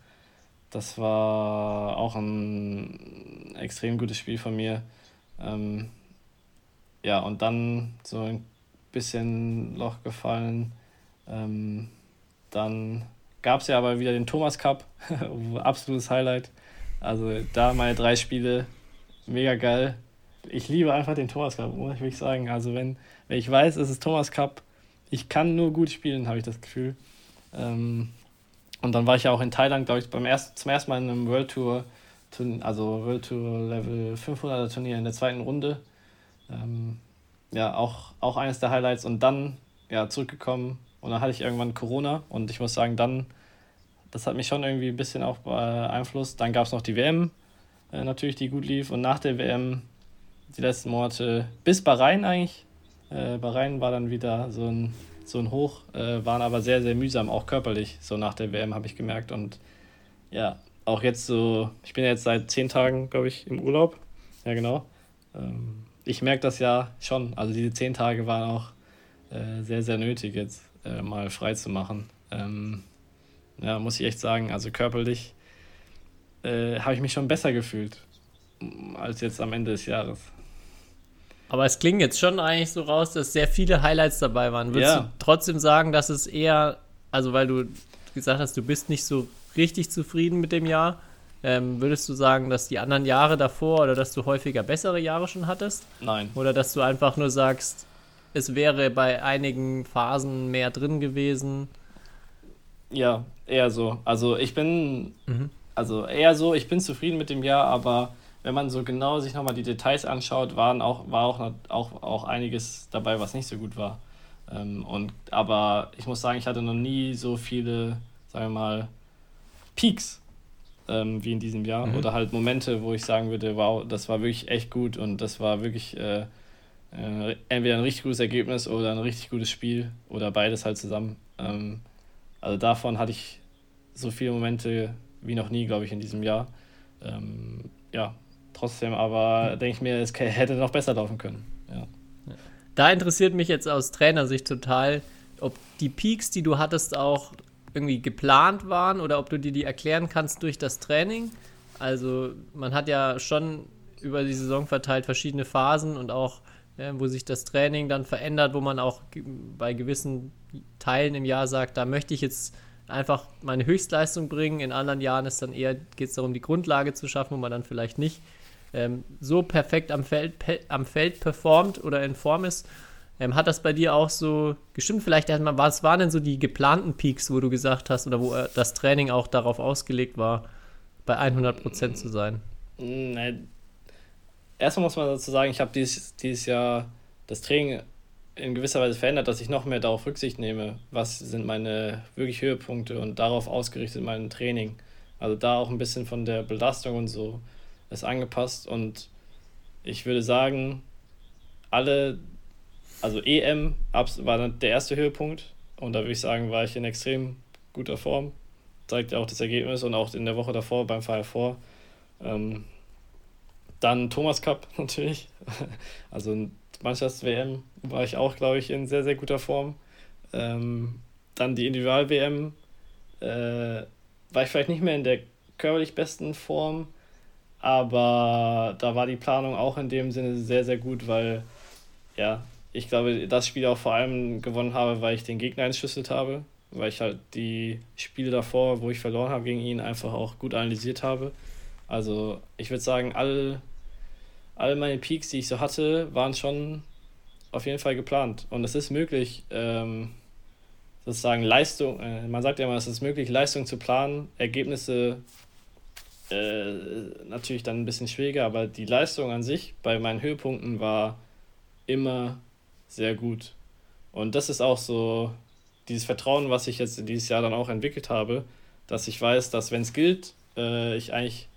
Speaker 5: das war auch ein extrem gutes Spiel von mir. Ähm, ja, und dann so ein bisschen Loch gefallen. Ähm, dann gab es ja aber wieder den Thomas Cup, [laughs] absolutes Highlight. Also da meine drei Spiele, mega geil. Ich liebe einfach den Thomas Cup, muss ich wirklich sagen. Also wenn, wenn ich weiß, es ist Thomas Cup, ich kann nur gut spielen, habe ich das Gefühl. Ähm, und dann war ich ja auch in Thailand, glaube ich, beim ersten, zum ersten Mal in einem World Tour, also World Tour Level 500er Turnier in der zweiten Runde. Ähm, ja, auch, auch eines der Highlights. Und dann ja, zurückgekommen und dann hatte ich irgendwann Corona und ich muss sagen, dann, das hat mich schon irgendwie ein bisschen auch beeinflusst. Dann gab es noch die WM, äh, natürlich, die gut lief. Und nach der WM, die letzten Monate, bis Bahrain eigentlich. Äh, Bahrain war dann wieder so ein so ein Hoch, äh, waren aber sehr, sehr mühsam, auch körperlich, so nach der WM habe ich gemerkt. Und ja, auch jetzt so, ich bin jetzt seit zehn Tagen, glaube ich, im Urlaub. Ja, genau. Ähm, ich merke das ja schon. Also diese zehn Tage waren auch sehr, sehr nötig, jetzt äh, mal frei zu machen. Ähm, ja, muss ich echt sagen, also körperlich äh, habe ich mich schon besser gefühlt als jetzt am Ende des Jahres.
Speaker 4: Aber es klingt jetzt schon eigentlich so raus, dass sehr viele Highlights dabei waren. Würdest
Speaker 5: Ja.
Speaker 4: du trotzdem sagen, dass es eher, also weil du gesagt hast, du bist nicht so richtig zufrieden mit dem Jahr, ähm, würdest du sagen, dass die anderen Jahre davor oder dass du häufiger bessere Jahre schon hattest?
Speaker 5: Nein.
Speaker 4: Oder dass du einfach nur sagst, es wäre bei einigen Phasen mehr drin gewesen?
Speaker 5: Ja, eher so. Also ich bin,
Speaker 4: Mhm.
Speaker 5: also eher so, ich bin zufrieden mit dem Jahr, aber wenn man so genau sich nochmal die Details anschaut, waren auch, war auch, noch- auch, auch einiges dabei, was nicht so gut war. Ähm, und, aber ich muss sagen, ich hatte noch nie so viele, sagen wir mal, Peaks ähm, wie in diesem Jahr.
Speaker 4: Mhm.
Speaker 5: Oder halt Momente, wo ich sagen würde, wow, das war wirklich echt gut und das war wirklich äh, äh, entweder ein richtig gutes Ergebnis oder ein richtig gutes Spiel oder beides halt zusammen. Ähm, also davon hatte ich so viele Momente wie noch nie, glaube ich, in diesem Jahr. Ähm, ja, trotzdem aber denke ich mir, es hätte noch besser laufen können. Ja.
Speaker 4: Da interessiert mich jetzt aus Trainersicht total, ob die Peaks, die du hattest, auch irgendwie geplant waren oder ob du dir die erklären kannst durch das Training. Also man hat ja schon über die Saison verteilt verschiedene Phasen und auch, äh, wo sich das Training dann verändert, wo man auch bei gewissen Teilen im Jahr sagt, da möchte ich jetzt einfach meine Höchstleistung bringen. In anderen Jahren ist dann eher, geht es darum, die Grundlage zu schaffen, wo man dann vielleicht nicht ähm, so perfekt am Feld, pe am Feld performt oder in Form ist. Ähm, hat das bei dir auch so gestimmt? Vielleicht erstmal, was waren denn so die geplanten Peaks, wo du gesagt hast oder wo äh, das Training auch darauf ausgelegt war, bei 100% zu sein?
Speaker 5: Erstmal muss man dazu sagen, ich habe dieses, dieses Jahr das Training in gewisser Weise verändert, dass ich noch mehr darauf Rücksicht nehme, was sind meine wirklich Höhepunkte und darauf ausgerichtet mein Training. Also da auch ein bisschen von der Belastung und so ist angepasst und ich würde sagen, alle, also EM war der erste Höhepunkt und da würde ich sagen, war ich in extrem guter Form. Zeigt ja auch das Ergebnis und auch in der Woche davor beim Final Four. Ähm, dann Thomas Cup [laughs] natürlich. Also Mannschafts WM war ich auch, glaube ich, in sehr, sehr guter Form. Ähm, dann die Individual-WM äh, war ich vielleicht nicht mehr in der körperlich besten Form, aber da war die Planung auch in dem Sinne sehr, sehr gut, weil ja, ich glaube, das Spiel auch vor allem gewonnen habe, weil ich den Gegner entschlüsselt habe, weil ich halt die Spiele davor, wo ich verloren habe gegen ihn, einfach auch gut analysiert habe. Also ich würde sagen, all, all meine Peaks, die ich so hatte, waren schon auf jeden Fall geplant. Und es ist möglich, ähm, sozusagen Leistung, äh, man sagt ja immer, es ist möglich, Leistung zu planen, Ergebnisse äh, natürlich dann ein bisschen schwieriger, aber die Leistung an sich bei meinen Höhepunkten war immer sehr gut. Und das ist auch so dieses Vertrauen, was ich jetzt dieses Jahr dann auch entwickelt habe, dass ich weiß, dass wenn es gilt, äh, ich eigentlich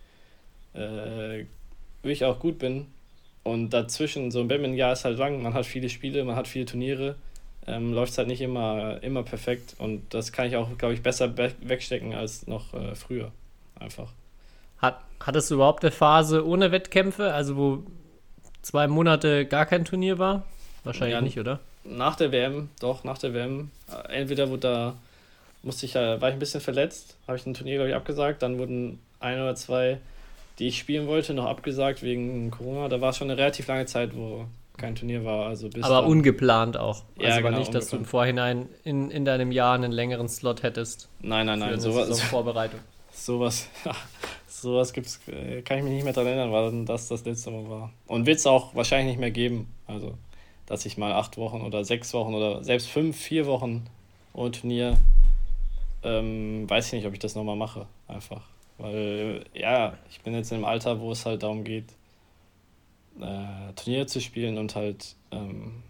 Speaker 5: äh, wirklich auch gut bin. Und dazwischen, so ein Badminton-Jahr ist halt lang, man hat viele Spiele, man hat viele Turniere, ähm, läuft es halt nicht immer, immer perfekt. Und das kann ich auch, glaube ich, besser wegstecken als noch äh, früher. Einfach.
Speaker 4: Hat, hattest du überhaupt eine Phase ohne Wettkämpfe, also wo zwei Monate gar kein Turnier war? Wahrscheinlich ja, nicht, oder?
Speaker 5: Nach der WM, doch, nach der WM. Entweder wurde da, musste ich, war ich ein bisschen verletzt, habe ich ein Turnier, glaube ich, abgesagt, dann wurden ein oder zwei, die ich spielen wollte, noch abgesagt wegen Corona. Da war es schon eine relativ lange Zeit, wo kein Turnier war. Also bis
Speaker 4: Aber ungeplant auch.
Speaker 5: Ja, also
Speaker 4: war genau, nicht, dass ungeplant. du im Vorhinein in, in deinem Jahr einen längeren Slot hättest.
Speaker 5: Nein, nein, nein. Sowas,
Speaker 4: Vorbereitung. [laughs]
Speaker 5: Sowas, [laughs] sowas gibt's, äh, kann ich mich nicht mehr daran erinnern, weil das das letzte Mal war. Und wird es auch wahrscheinlich nicht mehr geben. Also, dass ich mal acht Wochen oder sechs Wochen oder selbst fünf, vier Wochen ohne Turnier, ähm, weiß ich nicht, ob ich das nochmal mache. Einfach. Weil, ja, ich bin jetzt im Alter, wo es halt darum geht, äh, Turniere zu spielen und halt, ähm,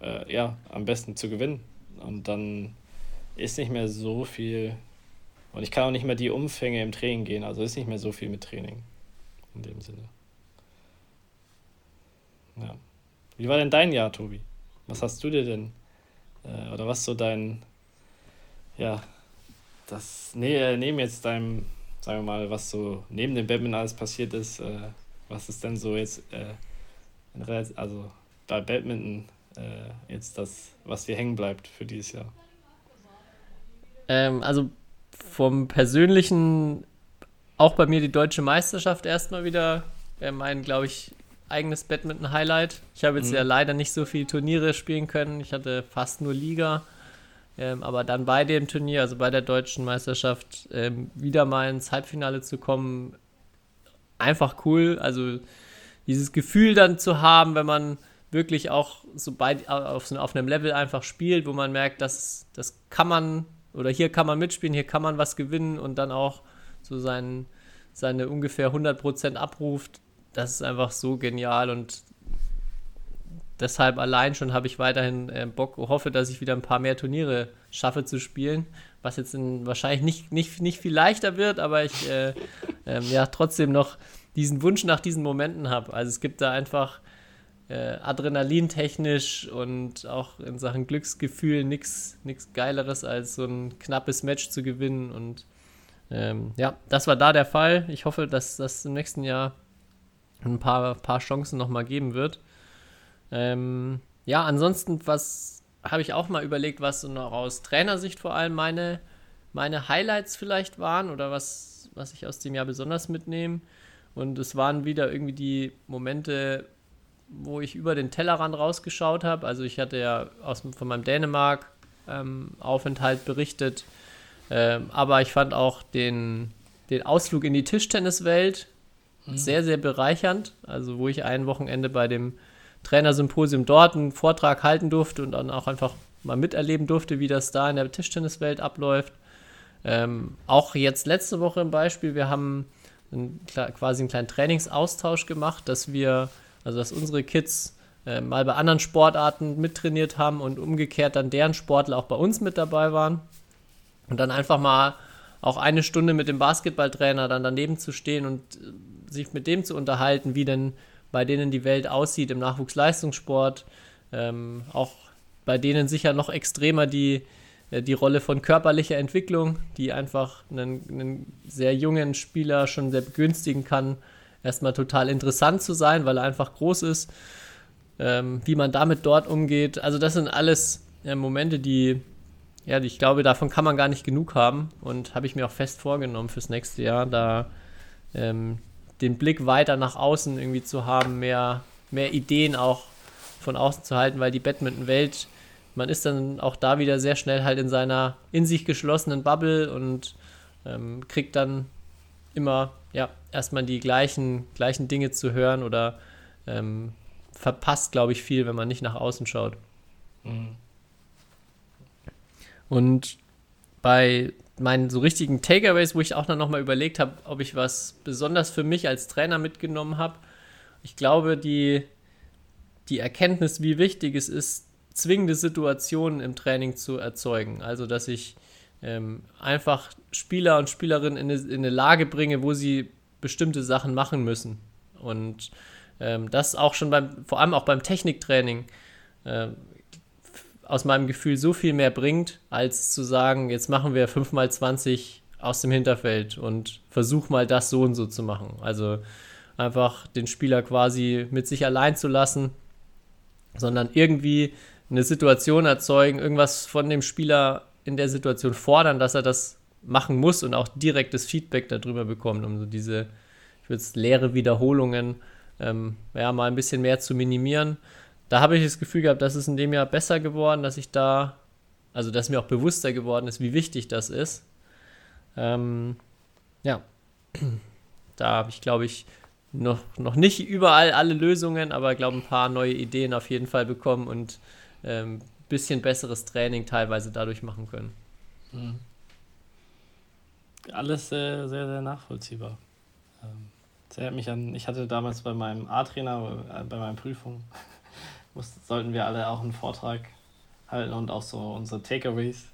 Speaker 5: äh, ja, am besten zu gewinnen. Und dann ist nicht mehr so viel und ich kann auch nicht mehr die Umfänge im Training gehen, also ist nicht mehr so viel mit Training. In dem Sinne. Ja. Wie war denn dein Jahr, Tobi? Was hast du dir denn? Äh, oder was so dein, ja, das, nee, äh, neben jetzt deinem, sagen wir mal, was so neben dem Badminton alles passiert ist, äh, was ist denn so jetzt, äh, also bei Badminton äh, jetzt das, was dir hängen bleibt für dieses Jahr?
Speaker 4: Ähm, also vom Persönlichen auch bei mir die deutsche Meisterschaft erstmal wieder wäre mein, glaube ich, eigenes Badminton-Highlight. Ich habe jetzt mhm. ja leider nicht so viele Turniere spielen können. Ich hatte fast nur Liga. Ähm, aber dann bei dem Turnier, also bei der deutschen Meisterschaft, ähm, wieder mal ins Halbfinale zu kommen, einfach cool. Also dieses Gefühl dann zu haben, wenn man wirklich auch so bei, auf, auf einem Level einfach spielt, wo man merkt, dass das kann man oder hier kann man mitspielen, hier kann man was gewinnen und dann auch so sein, seine ungefähr 100% abruft, das ist einfach so genial und deshalb allein schon habe ich weiterhin äh, Bock, hoffe, dass ich wieder ein paar mehr Turniere schaffe zu spielen, was jetzt in, wahrscheinlich nicht, nicht, nicht viel leichter wird, aber ich äh, [laughs] ähm, ja trotzdem noch diesen Wunsch nach diesen Momenten habe. Also es gibt da einfach äh, adrenalintechnisch und auch in Sachen Glücksgefühl nichts Geileres als so ein knappes Match zu gewinnen. Und ähm, ja, das war da der Fall. Ich hoffe, dass das im nächsten Jahr ein paar, paar Chancen nochmal geben wird. Ähm, ja, ansonsten, was habe ich auch mal überlegt, was so noch aus Trainersicht vor allem meine, meine Highlights vielleicht waren oder was, was ich aus dem Jahr besonders mitnehme. Und es waren wieder irgendwie die Momente, wo ich über den Tellerrand rausgeschaut habe. Also ich hatte ja aus, von meinem Dänemark-Aufenthalt ähm, berichtet, ähm, aber ich fand auch den, den Ausflug in die Tischtenniswelt mhm. sehr, sehr bereichernd. Also wo ich ein Wochenende bei dem Trainersymposium dort einen Vortrag halten durfte und dann auch einfach mal miterleben durfte, wie das da in der Tischtenniswelt abläuft. Ähm, auch jetzt letzte Woche im Beispiel, wir haben einen, quasi einen kleinen Trainingsaustausch gemacht, dass wir also, dass unsere Kids äh, mal bei anderen Sportarten mittrainiert haben und umgekehrt dann deren Sportler auch bei uns mit dabei waren. Und dann einfach mal auch eine Stunde mit dem Basketballtrainer dann daneben zu stehen und äh, sich mit dem zu unterhalten, wie denn bei denen die Welt aussieht im Nachwuchsleistungssport. Ähm, auch bei denen sicher noch extremer die, äh, die Rolle von körperlicher Entwicklung, die einfach einen, einen sehr jungen Spieler schon sehr begünstigen kann, erstmal total interessant zu sein, weil er einfach groß ist. Ähm, wie man damit dort umgeht. Also das sind alles äh, Momente, die, ja, ich glaube, davon kann man gar nicht genug haben und habe ich mir auch fest vorgenommen fürs nächste Jahr, da ähm, den Blick weiter nach außen irgendwie zu haben, mehr, mehr Ideen auch von außen zu halten, weil die Badminton-Welt, man ist dann auch da wieder sehr schnell halt in seiner in sich geschlossenen Bubble und ähm, kriegt dann immer ja, erstmal die gleichen, gleichen Dinge zu hören oder ähm, verpasst, glaube ich, viel, wenn man nicht nach außen schaut. Mhm. Und bei meinen so richtigen Takeaways, wo ich auch dann nochmal überlegt habe, ob ich was besonders für mich als Trainer mitgenommen habe, ich glaube, die, die Erkenntnis, wie wichtig es ist, zwingende Situationen im Training zu erzeugen. Also, dass ich ähm, einfach Spieler und Spielerinnen in eine, in eine, Lage bringe, wo sie bestimmte Sachen machen müssen. Und ähm, das auch schon beim, vor allem auch beim Techniktraining, äh, aus meinem Gefühl so viel mehr bringt, als zu sagen, jetzt machen wir 5x20 aus dem Hinterfeld und versuch mal das so und so zu machen. Also einfach den Spieler quasi mit sich allein zu lassen, sondern irgendwie eine Situation erzeugen, irgendwas von dem Spieler in der Situation fordern, dass er das machen muss und auch direktes Feedback darüber bekommt, um so diese, ich würde es leere Wiederholungen ähm, ja, mal ein bisschen mehr zu minimieren. Da habe ich das Gefühl gehabt, dass es in dem Jahr besser geworden, dass ich da, also dass mir auch bewusster geworden ist, wie wichtig das ist. Ähm, ja, [clears throat] da habe ich, glaube ich, noch, noch nicht überall alle Lösungen, aber glaube ein paar neue Ideen auf jeden Fall bekommen und ähm, bisschen besseres Training teilweise dadurch machen können. Mhm.
Speaker 5: Alles sehr, sehr, sehr nachvollziehbar. Ähm, das erinnert mich an, ich hatte damals bei meinem A-Trainer, äh, bei meinen Prüfungen, mussten, sollten wir alle auch einen Vortrag halten und auch so unsere Takeaways.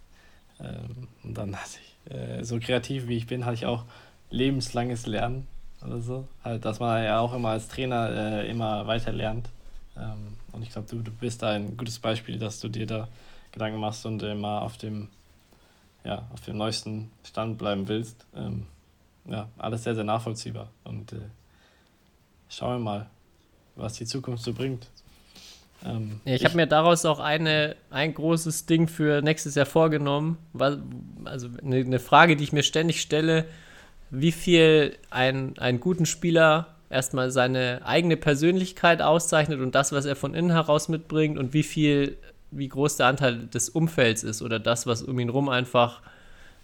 Speaker 5: Ähm, und dann hatte ich, äh, so kreativ wie ich bin, hatte ich auch lebenslanges Lernen oder so. Halt, dass man ja auch immer als Trainer äh, immer weiter lernt. Ähm, und ich glaube, du, du bist da ein gutes Beispiel, dass du dir da Gedanken machst und immer auf dem, ja, auf dem neuesten Stand bleiben willst. Ähm, ja, alles sehr, sehr nachvollziehbar. Und äh, schauen wir mal, was die Zukunft so bringt.
Speaker 4: Ähm, ja, ich, ich habe mir daraus auch eine, ein großes Ding für nächstes Jahr vorgenommen. Also eine, eine Frage, die ich mir ständig stelle, wie viel ein, einen guten Spieler erstmal seine eigene Persönlichkeit auszeichnet und das, was er von innen heraus mitbringt und wie viel, wie groß der Anteil des Umfelds ist oder das, was um ihn rum einfach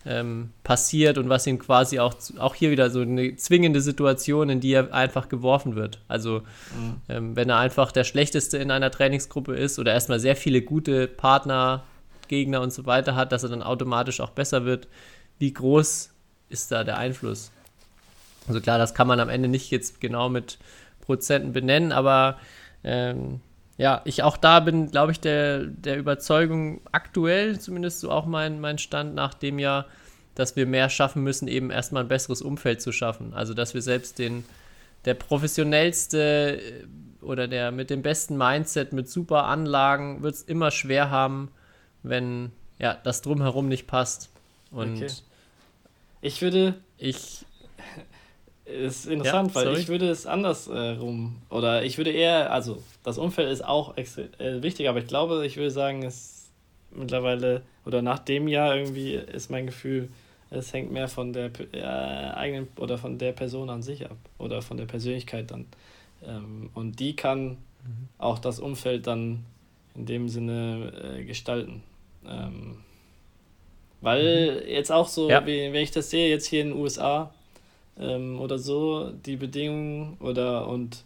Speaker 4: ähm, passiert und was ihm quasi auch, auch hier wieder so eine zwingende Situation, in die er einfach geworfen wird. Also mhm. ähm, wenn er einfach der Schlechteste in einer Trainingsgruppe ist oder erstmal sehr viele gute Partner, Gegner und so weiter hat, dass er dann automatisch auch besser wird. Wie groß ist da der Einfluss? Also klar, das kann man am Ende nicht jetzt genau mit Prozenten benennen, aber ähm, ja, ich auch da bin, glaube ich, der, der Überzeugung aktuell, zumindest so auch mein, mein Stand nach dem Jahr, dass wir mehr schaffen müssen, eben erstmal ein besseres Umfeld zu schaffen. Also dass wir selbst den, der professionellste äh, oder der mit dem besten Mindset, mit super Anlagen, wird es immer schwer haben, wenn ja, das drumherum nicht passt. Und okay.
Speaker 5: ich würde. Ich ist interessant, ja, weil ich würde es andersrum äh, oder ich würde eher, also das Umfeld ist auch äh, wichtig, aber ich glaube, ich würde sagen, es mittlerweile oder nach dem Jahr irgendwie ist mein Gefühl, es hängt mehr von der äh, eigenen oder von der Person an sich ab oder von der Persönlichkeit dann. Ähm, und die kann mhm. auch das Umfeld dann in dem Sinne äh, gestalten. Ähm, weil mhm. jetzt auch so, ja. wie, wenn ich das sehe, jetzt hier in den USA, ähm, oder so, die Bedingungen oder und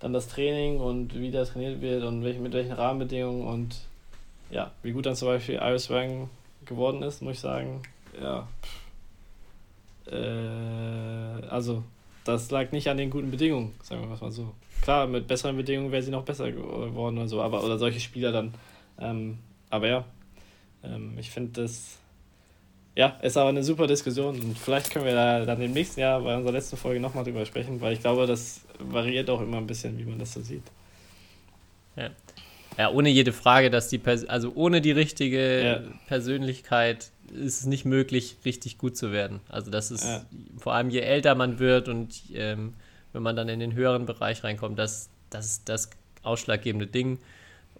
Speaker 5: dann das Training und wie da trainiert wird und welch, mit welchen Rahmenbedingungen und ja, wie gut dann zum Beispiel Iris Wang geworden ist, muss ich sagen. Ja. Äh, also, das lag nicht an den guten Bedingungen, sagen wir mal so. Klar, mit besseren Bedingungen wäre sie noch besser geworden oder so, aber oder solche Spieler dann. Ähm, aber ja, ähm, ich finde das ja, ist aber eine super Diskussion und vielleicht können wir da dann im nächsten Jahr bei unserer letzten Folge nochmal drüber sprechen, weil ich glaube, das variiert auch immer ein bisschen, wie man das so sieht.
Speaker 4: Ja, ja ohne jede Frage, dass die, Pers also ohne die richtige ja. Persönlichkeit ist es nicht möglich, richtig gut zu werden. Also das ist ja. vor allem je älter man wird und ähm, wenn man dann in den höheren Bereich reinkommt, das, das ist das ausschlaggebende Ding.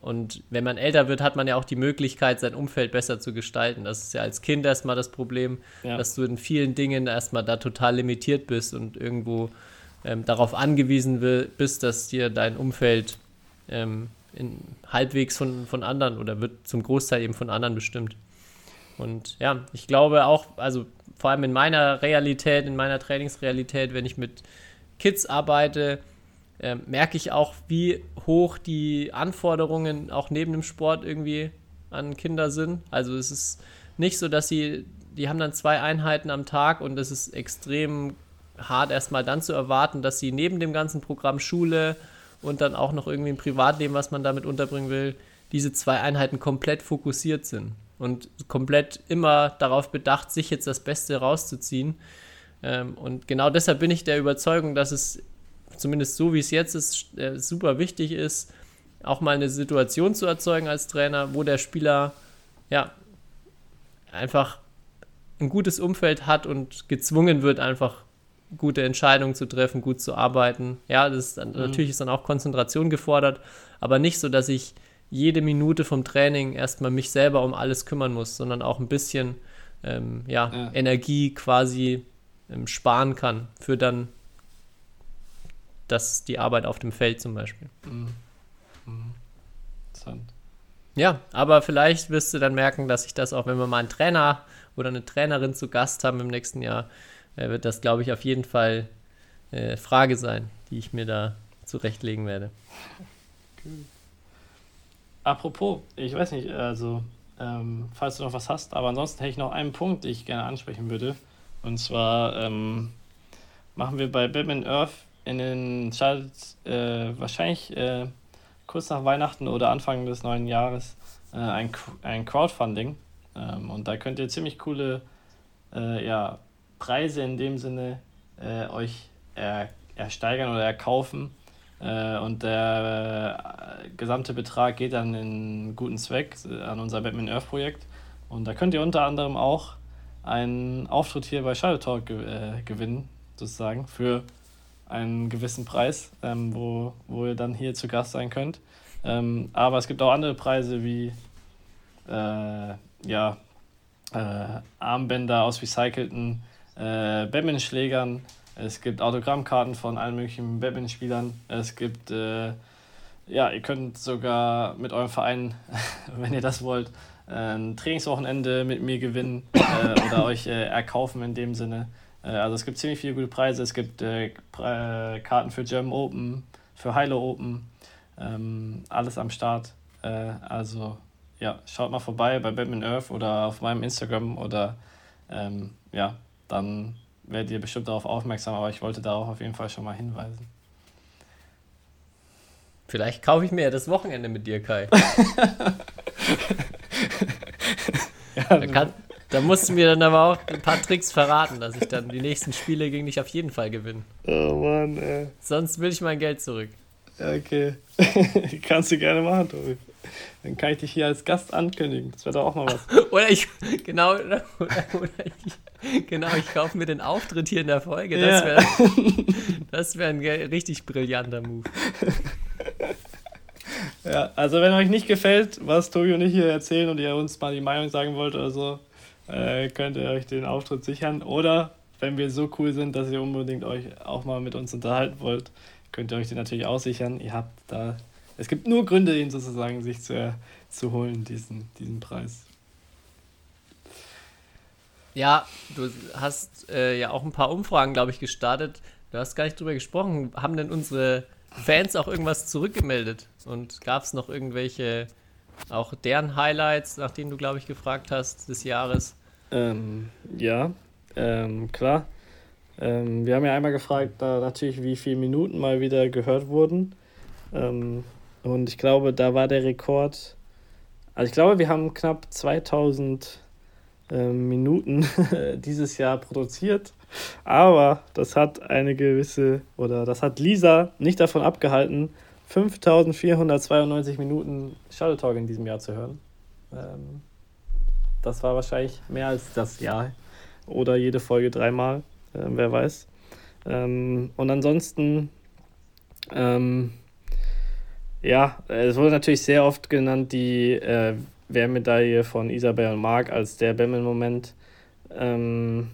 Speaker 4: Und wenn man älter wird, hat man ja auch die Möglichkeit, sein Umfeld besser zu gestalten. Das ist ja als Kind erstmal das Problem, ja. dass du in vielen Dingen erstmal da total limitiert bist und irgendwo ähm, darauf angewiesen bist, dass dir dein Umfeld ähm, in, halbwegs von, von anderen oder wird zum Großteil eben von anderen bestimmt. Und ja, ich glaube auch, also vor allem in meiner Realität, in meiner Trainingsrealität, wenn ich mit Kids arbeite, äh, merke ich auch, wie hoch die Anforderungen auch neben dem Sport irgendwie an Kinder sind. Also es ist nicht so, dass sie, die haben dann zwei Einheiten am Tag und es ist extrem hart erstmal dann zu erwarten, dass sie neben dem ganzen Programm Schule und dann auch noch irgendwie ein Privatleben, was man damit unterbringen will, diese zwei Einheiten komplett fokussiert sind und komplett immer darauf bedacht, sich jetzt das Beste rauszuziehen. Ähm, und genau deshalb bin ich der Überzeugung, dass es zumindest so wie es jetzt ist, äh, super wichtig ist, auch mal eine Situation zu erzeugen als Trainer, wo der Spieler ja einfach ein gutes Umfeld hat und gezwungen wird, einfach gute Entscheidungen zu treffen, gut zu arbeiten. Ja, das ist dann, mhm. natürlich ist dann auch Konzentration gefordert, aber nicht so, dass ich jede Minute vom Training erstmal mich selber um alles kümmern muss, sondern auch ein bisschen ähm, ja, ja, Energie quasi ähm, sparen kann für dann das, die Arbeit auf dem Feld zum Beispiel. Mhm. Mhm. Interessant. Ja, aber vielleicht wirst du dann merken, dass ich das auch, wenn wir mal einen Trainer oder eine Trainerin zu Gast haben im nächsten Jahr, äh, wird das, glaube ich, auf jeden Fall äh, Frage sein, die ich mir da zurechtlegen werde.
Speaker 5: Cool. Apropos, ich weiß nicht, also ähm, falls du noch was hast, aber ansonsten hätte ich noch einen Punkt, den ich gerne ansprechen würde. Und zwar ähm, machen wir bei Batman Earth in den Charts äh, wahrscheinlich äh, kurz nach Weihnachten oder Anfang des neuen Jahres äh, ein, ein Crowdfunding. Ähm, und da könnt ihr ziemlich coole äh, ja, Preise in dem Sinne äh, euch er, ersteigern oder erkaufen. Äh, und der gesamte Betrag geht dann in guten Zweck an unser Batman Earth Projekt. Und da könnt ihr unter anderem auch einen Auftritt hier bei Shadow Talk ge gewinnen, sozusagen, für einen gewissen Preis, ähm, wo, wo ihr dann hier zu Gast sein könnt. Ähm, aber es gibt auch andere Preise wie äh, ja, äh, Armbänder aus recycelten äh, Batman-Schlägern. Es gibt Autogrammkarten von allen möglichen Batman-Spielern. Es gibt, äh, ja, ihr könnt sogar mit eurem Verein, [laughs] wenn ihr das wollt, ein Trainingswochenende mit mir gewinnen äh, oder euch äh, erkaufen in dem Sinne. Äh, also es gibt ziemlich viele gute Preise. Es gibt äh, äh, Karten für German Open, für Hilo Open, ähm, alles am Start. also ja, schaut mal vorbei bei Batman Earth oder auf meinem Instagram oder ähm, ja, dann werdet ihr bestimmt darauf aufmerksam, aber ich wollte darauf auf jeden Fall schon mal hinweisen.
Speaker 4: Vielleicht kaufe ich mir ja das Wochenende mit dir, Kai. ja, [laughs] da, kann, da musst du mir dann aber auch ein paar Tricks verraten, dass ich dann die nächsten Spiele gegen dich auf jeden Fall gewinne.
Speaker 5: Oh Mann, ey.
Speaker 4: Sonst will ich mein Geld zurück.
Speaker 5: Okay. [laughs] Kannst du gerne machen, Tobi. Dann kann ich dich hier als Gast ankündigen. Das wäre doch auch mal was. [laughs]
Speaker 4: oder ich, genau, oder, oder ich, genau, ich kaufe mir den Auftritt hier in der Folge. Das wäre [laughs] das wär ein richtig brillanter Move.
Speaker 5: Ja, also wenn euch nicht gefällt, was Tobi und ich hier erzählen und ihr uns mal die Meinung sagen wollt oder so, äh, könnt ihr euch den Auftritt sichern. Oder wenn wir so cool sind, dass ihr unbedingt euch auch mal mit uns unterhalten wollt, könnt ihr euch den natürlich auch sichern. Ihr habt da es gibt nur Gründe, ihn sozusagen sich zu, zu holen, diesen, diesen Preis.
Speaker 4: Ja, du hast äh, ja auch ein paar Umfragen, glaube ich, gestartet. Du hast gar nicht drüber gesprochen. Haben denn unsere Fans auch irgendwas zurückgemeldet? Und gab es noch irgendwelche, auch deren Highlights, nach denen du, glaube ich, gefragt hast, des Jahres?
Speaker 5: Ähm, ja, ähm, klar. Ähm, wir haben ja einmal gefragt, da natürlich, wie viele Minuten mal wieder gehört wurden. Ähm, und ich glaube, da war der Rekord. Also ich glaube, wir haben knapp 2000 äh, Minuten [laughs] dieses Jahr produziert. Aber das hat eine gewisse, oder das hat Lisa nicht davon abgehalten, 5492 Minuten Shuttle Talk in diesem Jahr zu hören. Ähm, das war wahrscheinlich mehr als das Jahr. Oder jede Folge dreimal, äh, wer weiß. Ähm, und ansonsten ähm, ja, es wurde natürlich sehr oft genannt, die äh, Wehrmedaille von Isabel und Marc als der Bemmel-Moment. Ähm,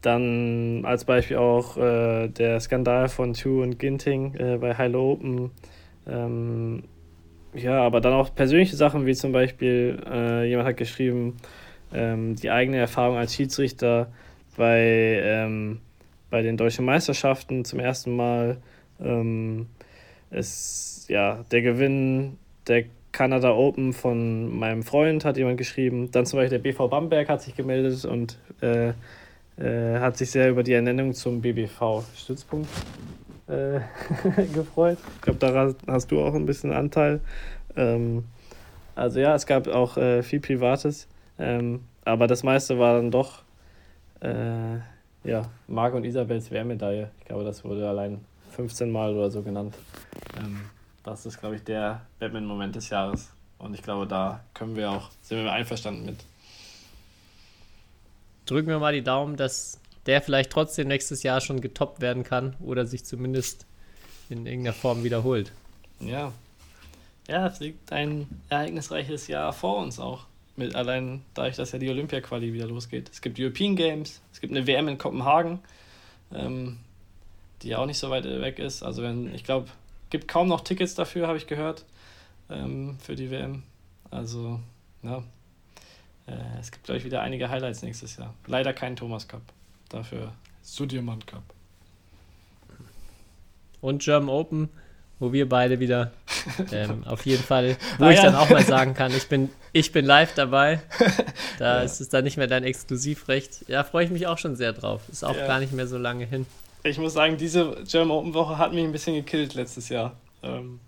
Speaker 5: dann als Beispiel auch äh, der Skandal von Chu und Ginting äh, bei Hilo Open. Ähm, ja, aber dann auch persönliche Sachen, wie zum Beispiel, äh, jemand hat geschrieben, ähm, die eigene Erfahrung als Schiedsrichter bei, ähm, bei den deutschen Meisterschaften zum ersten Mal. Ähm, es ja, der Gewinn der Canada Open von meinem Freund hat jemand geschrieben. Dann zum Beispiel der BV Bamberg hat sich gemeldet und äh, äh, hat sich sehr über die Ernennung zum BBV-Stützpunkt äh, [laughs] gefreut. Ich glaube, daran hast du auch ein bisschen Anteil. Ähm, Also ja, es gab auch äh, viel Privates, ähm, aber das meiste war dann doch äh, ja, Marc und Isabels Wehrmedaille. Ich glaube, das wurde allein 15 Mal oder so genannt. Ähm, das ist, glaube ich, der Batman-Moment des Jahres. Und ich glaube, da können wir auch, sind wir einverstanden mit.
Speaker 4: Drücken wir mal die Daumen, dass der vielleicht trotzdem nächstes Jahr schon getoppt werden kann oder sich zumindest in irgendeiner Form wiederholt.
Speaker 5: Ja. Ja, es liegt ein ereignisreiches Jahr vor uns auch. Mit allein dadurch, dass ja die Olympia-Quali wieder losgeht. Es gibt European Games, es gibt eine WM in Kopenhagen, ähm, die ja auch nicht so weit weg ist. Also wenn, ich glaube, gibt kaum noch Tickets dafür, habe ich gehört, ähm, für die WM. Also, ja. Äh, es gibt, glaube ich, wieder einige Highlights nächstes Jahr. Leider kein Thomas Cup. Dafür Sudirman Cup.
Speaker 4: Und German Open, wo wir beide wieder [laughs] ähm, auf jeden Fall, wo
Speaker 5: Ah,
Speaker 4: ich
Speaker 5: ja.
Speaker 4: dann auch mal sagen kann, ich bin, ich bin live dabei. [laughs] Da ist es dann nicht mehr dein Exklusivrecht. Ja, freue ich mich auch schon sehr drauf. Ist auch
Speaker 5: Ja.
Speaker 4: gar nicht mehr so lange hin.
Speaker 5: Ich muss sagen, diese German Open Woche hat mich ein bisschen gekillt letztes Jahr. Ähm,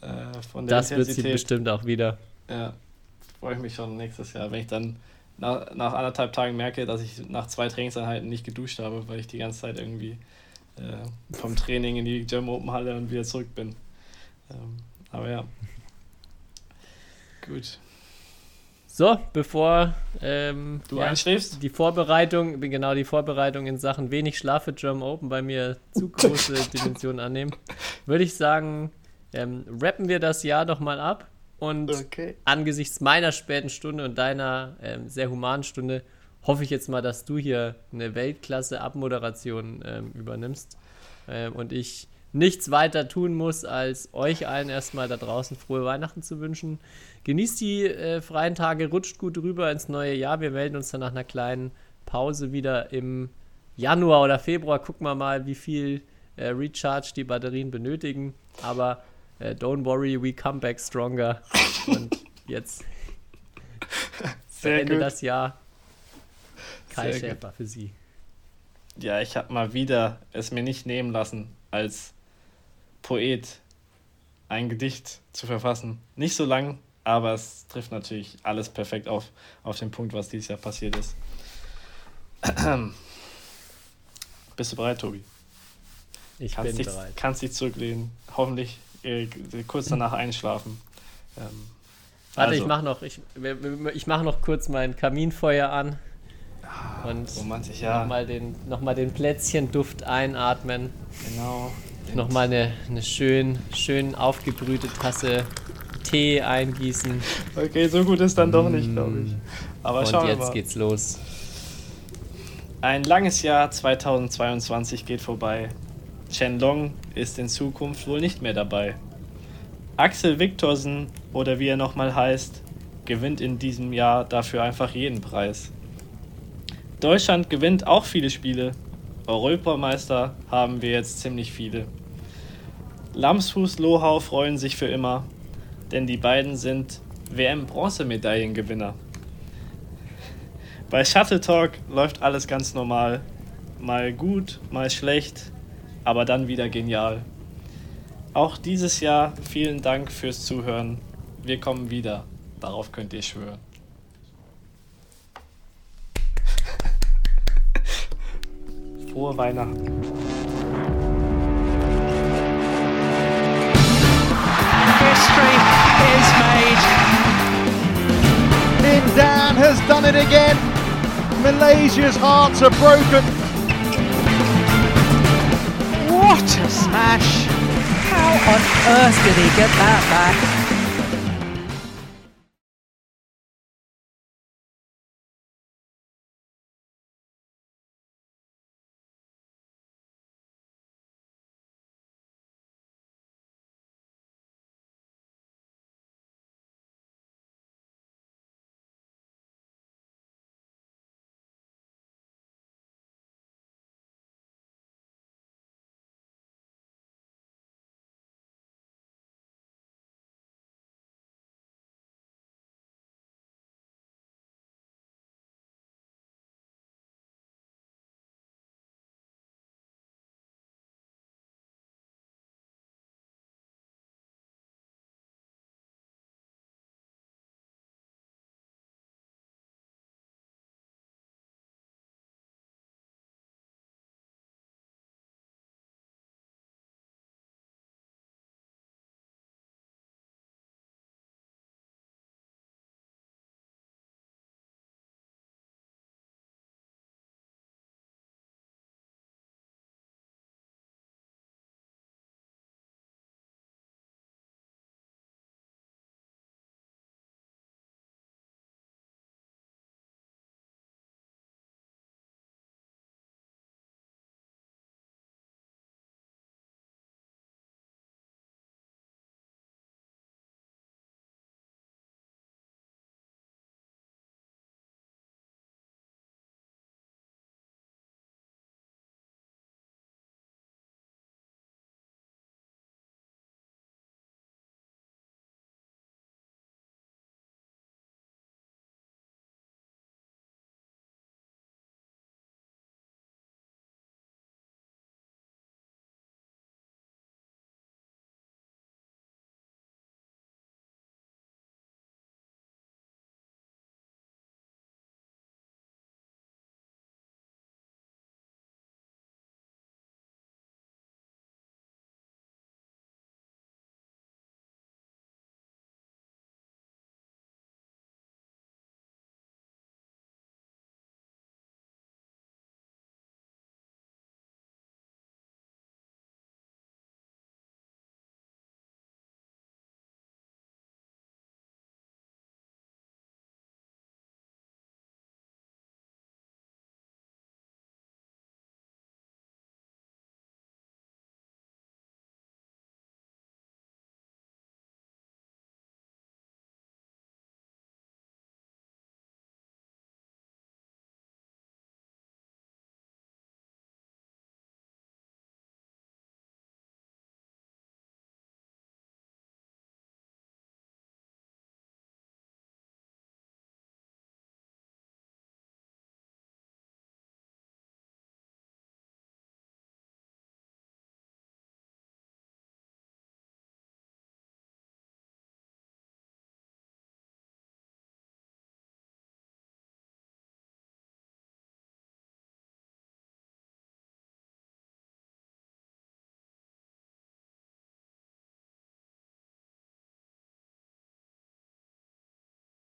Speaker 5: äh, von der
Speaker 4: Das wird sie
Speaker 5: Intensität.
Speaker 4: bestimmt auch wieder.
Speaker 5: Ja, freue ich mich schon nächstes Jahr, wenn ich dann nach, nach anderthalb Tagen merke, dass ich nach zwei Trainingseinheiten nicht geduscht habe, weil ich die ganze Zeit irgendwie äh, vom Training in die German Open Halle und wieder zurück bin. Ähm, aber ja. Gut.
Speaker 4: So, bevor ähm,
Speaker 5: Du
Speaker 4: ja,
Speaker 5: einschläfst?
Speaker 4: die Vorbereitung, genau die Vorbereitung in Sachen wenig Schlaf für German Open bei mir zu große [laughs] Dimensionen annehmen, würde ich sagen, ähm, rappen wir das Jahr doch mal ab und
Speaker 5: Okay.
Speaker 4: angesichts meiner späten Stunde und deiner ähm, sehr humanen Stunde hoffe ich jetzt mal, dass du hier eine Weltklasse-Abmoderation ähm, übernimmst ähm, und ich nichts weiter tun muss, als euch allen erstmal da draußen frohe Weihnachten zu wünschen. Genießt die äh, freien Tage, rutscht gut rüber ins neue Jahr. Wir melden uns dann nach einer kleinen Pause wieder im Januar oder Februar. Gucken wir mal, wie viel äh, Recharge die Batterien benötigen. Aber äh, don't worry, we come back stronger. [laughs] Und jetzt
Speaker 5: Sehr
Speaker 4: Ende
Speaker 5: gut.
Speaker 4: das Jahr. Kai
Speaker 5: Sehr gut.
Speaker 4: Schäfer für Sie.
Speaker 5: Ja, ich habe mal wieder es mir nicht nehmen lassen, als Poet ein Gedicht zu verfassen. Nicht so lang, aber es trifft natürlich alles perfekt auf, auf den Punkt, was dieses Jahr passiert ist. [clears throat] Bist du bereit, Tobi?
Speaker 4: Ich
Speaker 5: Kannst,
Speaker 4: bin
Speaker 5: dich,
Speaker 4: bereit.
Speaker 5: kannst dich zurücklehnen. Hoffentlich äh, kurz danach einschlafen. Ähm,
Speaker 4: Warte,
Speaker 5: also,
Speaker 4: ich mache noch, ich, ich mach noch kurz mein Kaminfeuer an. Und
Speaker 5: Romantisch, ja.
Speaker 4: nochmal den, noch mal den Plätzchenduft einatmen.
Speaker 5: Genau.
Speaker 4: Nochmal eine, eine schön, schön aufgebrühte Tasse Tee eingießen.
Speaker 5: Okay, so gut ist dann doch nicht, glaube ich. Aber
Speaker 4: Und
Speaker 5: schauen wir
Speaker 4: jetzt
Speaker 5: mal.
Speaker 4: geht's los.
Speaker 5: Ein langes Jahr 2022 geht vorbei. Chen Long ist in Zukunft wohl nicht mehr dabei. Axel Viktorsen, oder wie er nochmal heißt, gewinnt in diesem Jahr dafür einfach jeden Preis. Deutschland gewinnt auch viele Spiele. Europameister haben wir jetzt ziemlich viele. Lamsfuß Lohau freuen sich für immer, denn die beiden sind WM-Bronzemedaillengewinner. Bei Shuttle Talk läuft alles ganz normal. Mal gut, mal schlecht, aber dann wieder genial. Auch dieses Jahr vielen Dank fürs Zuhören. Wir kommen wieder. Darauf könnt ihr schwören. [laughs] Frohe Weihnachten.
Speaker 2: History is made.
Speaker 1: Lin Dan has done it again. Malaysia's hearts are broken.
Speaker 2: What a smash! How on earth did he get that back?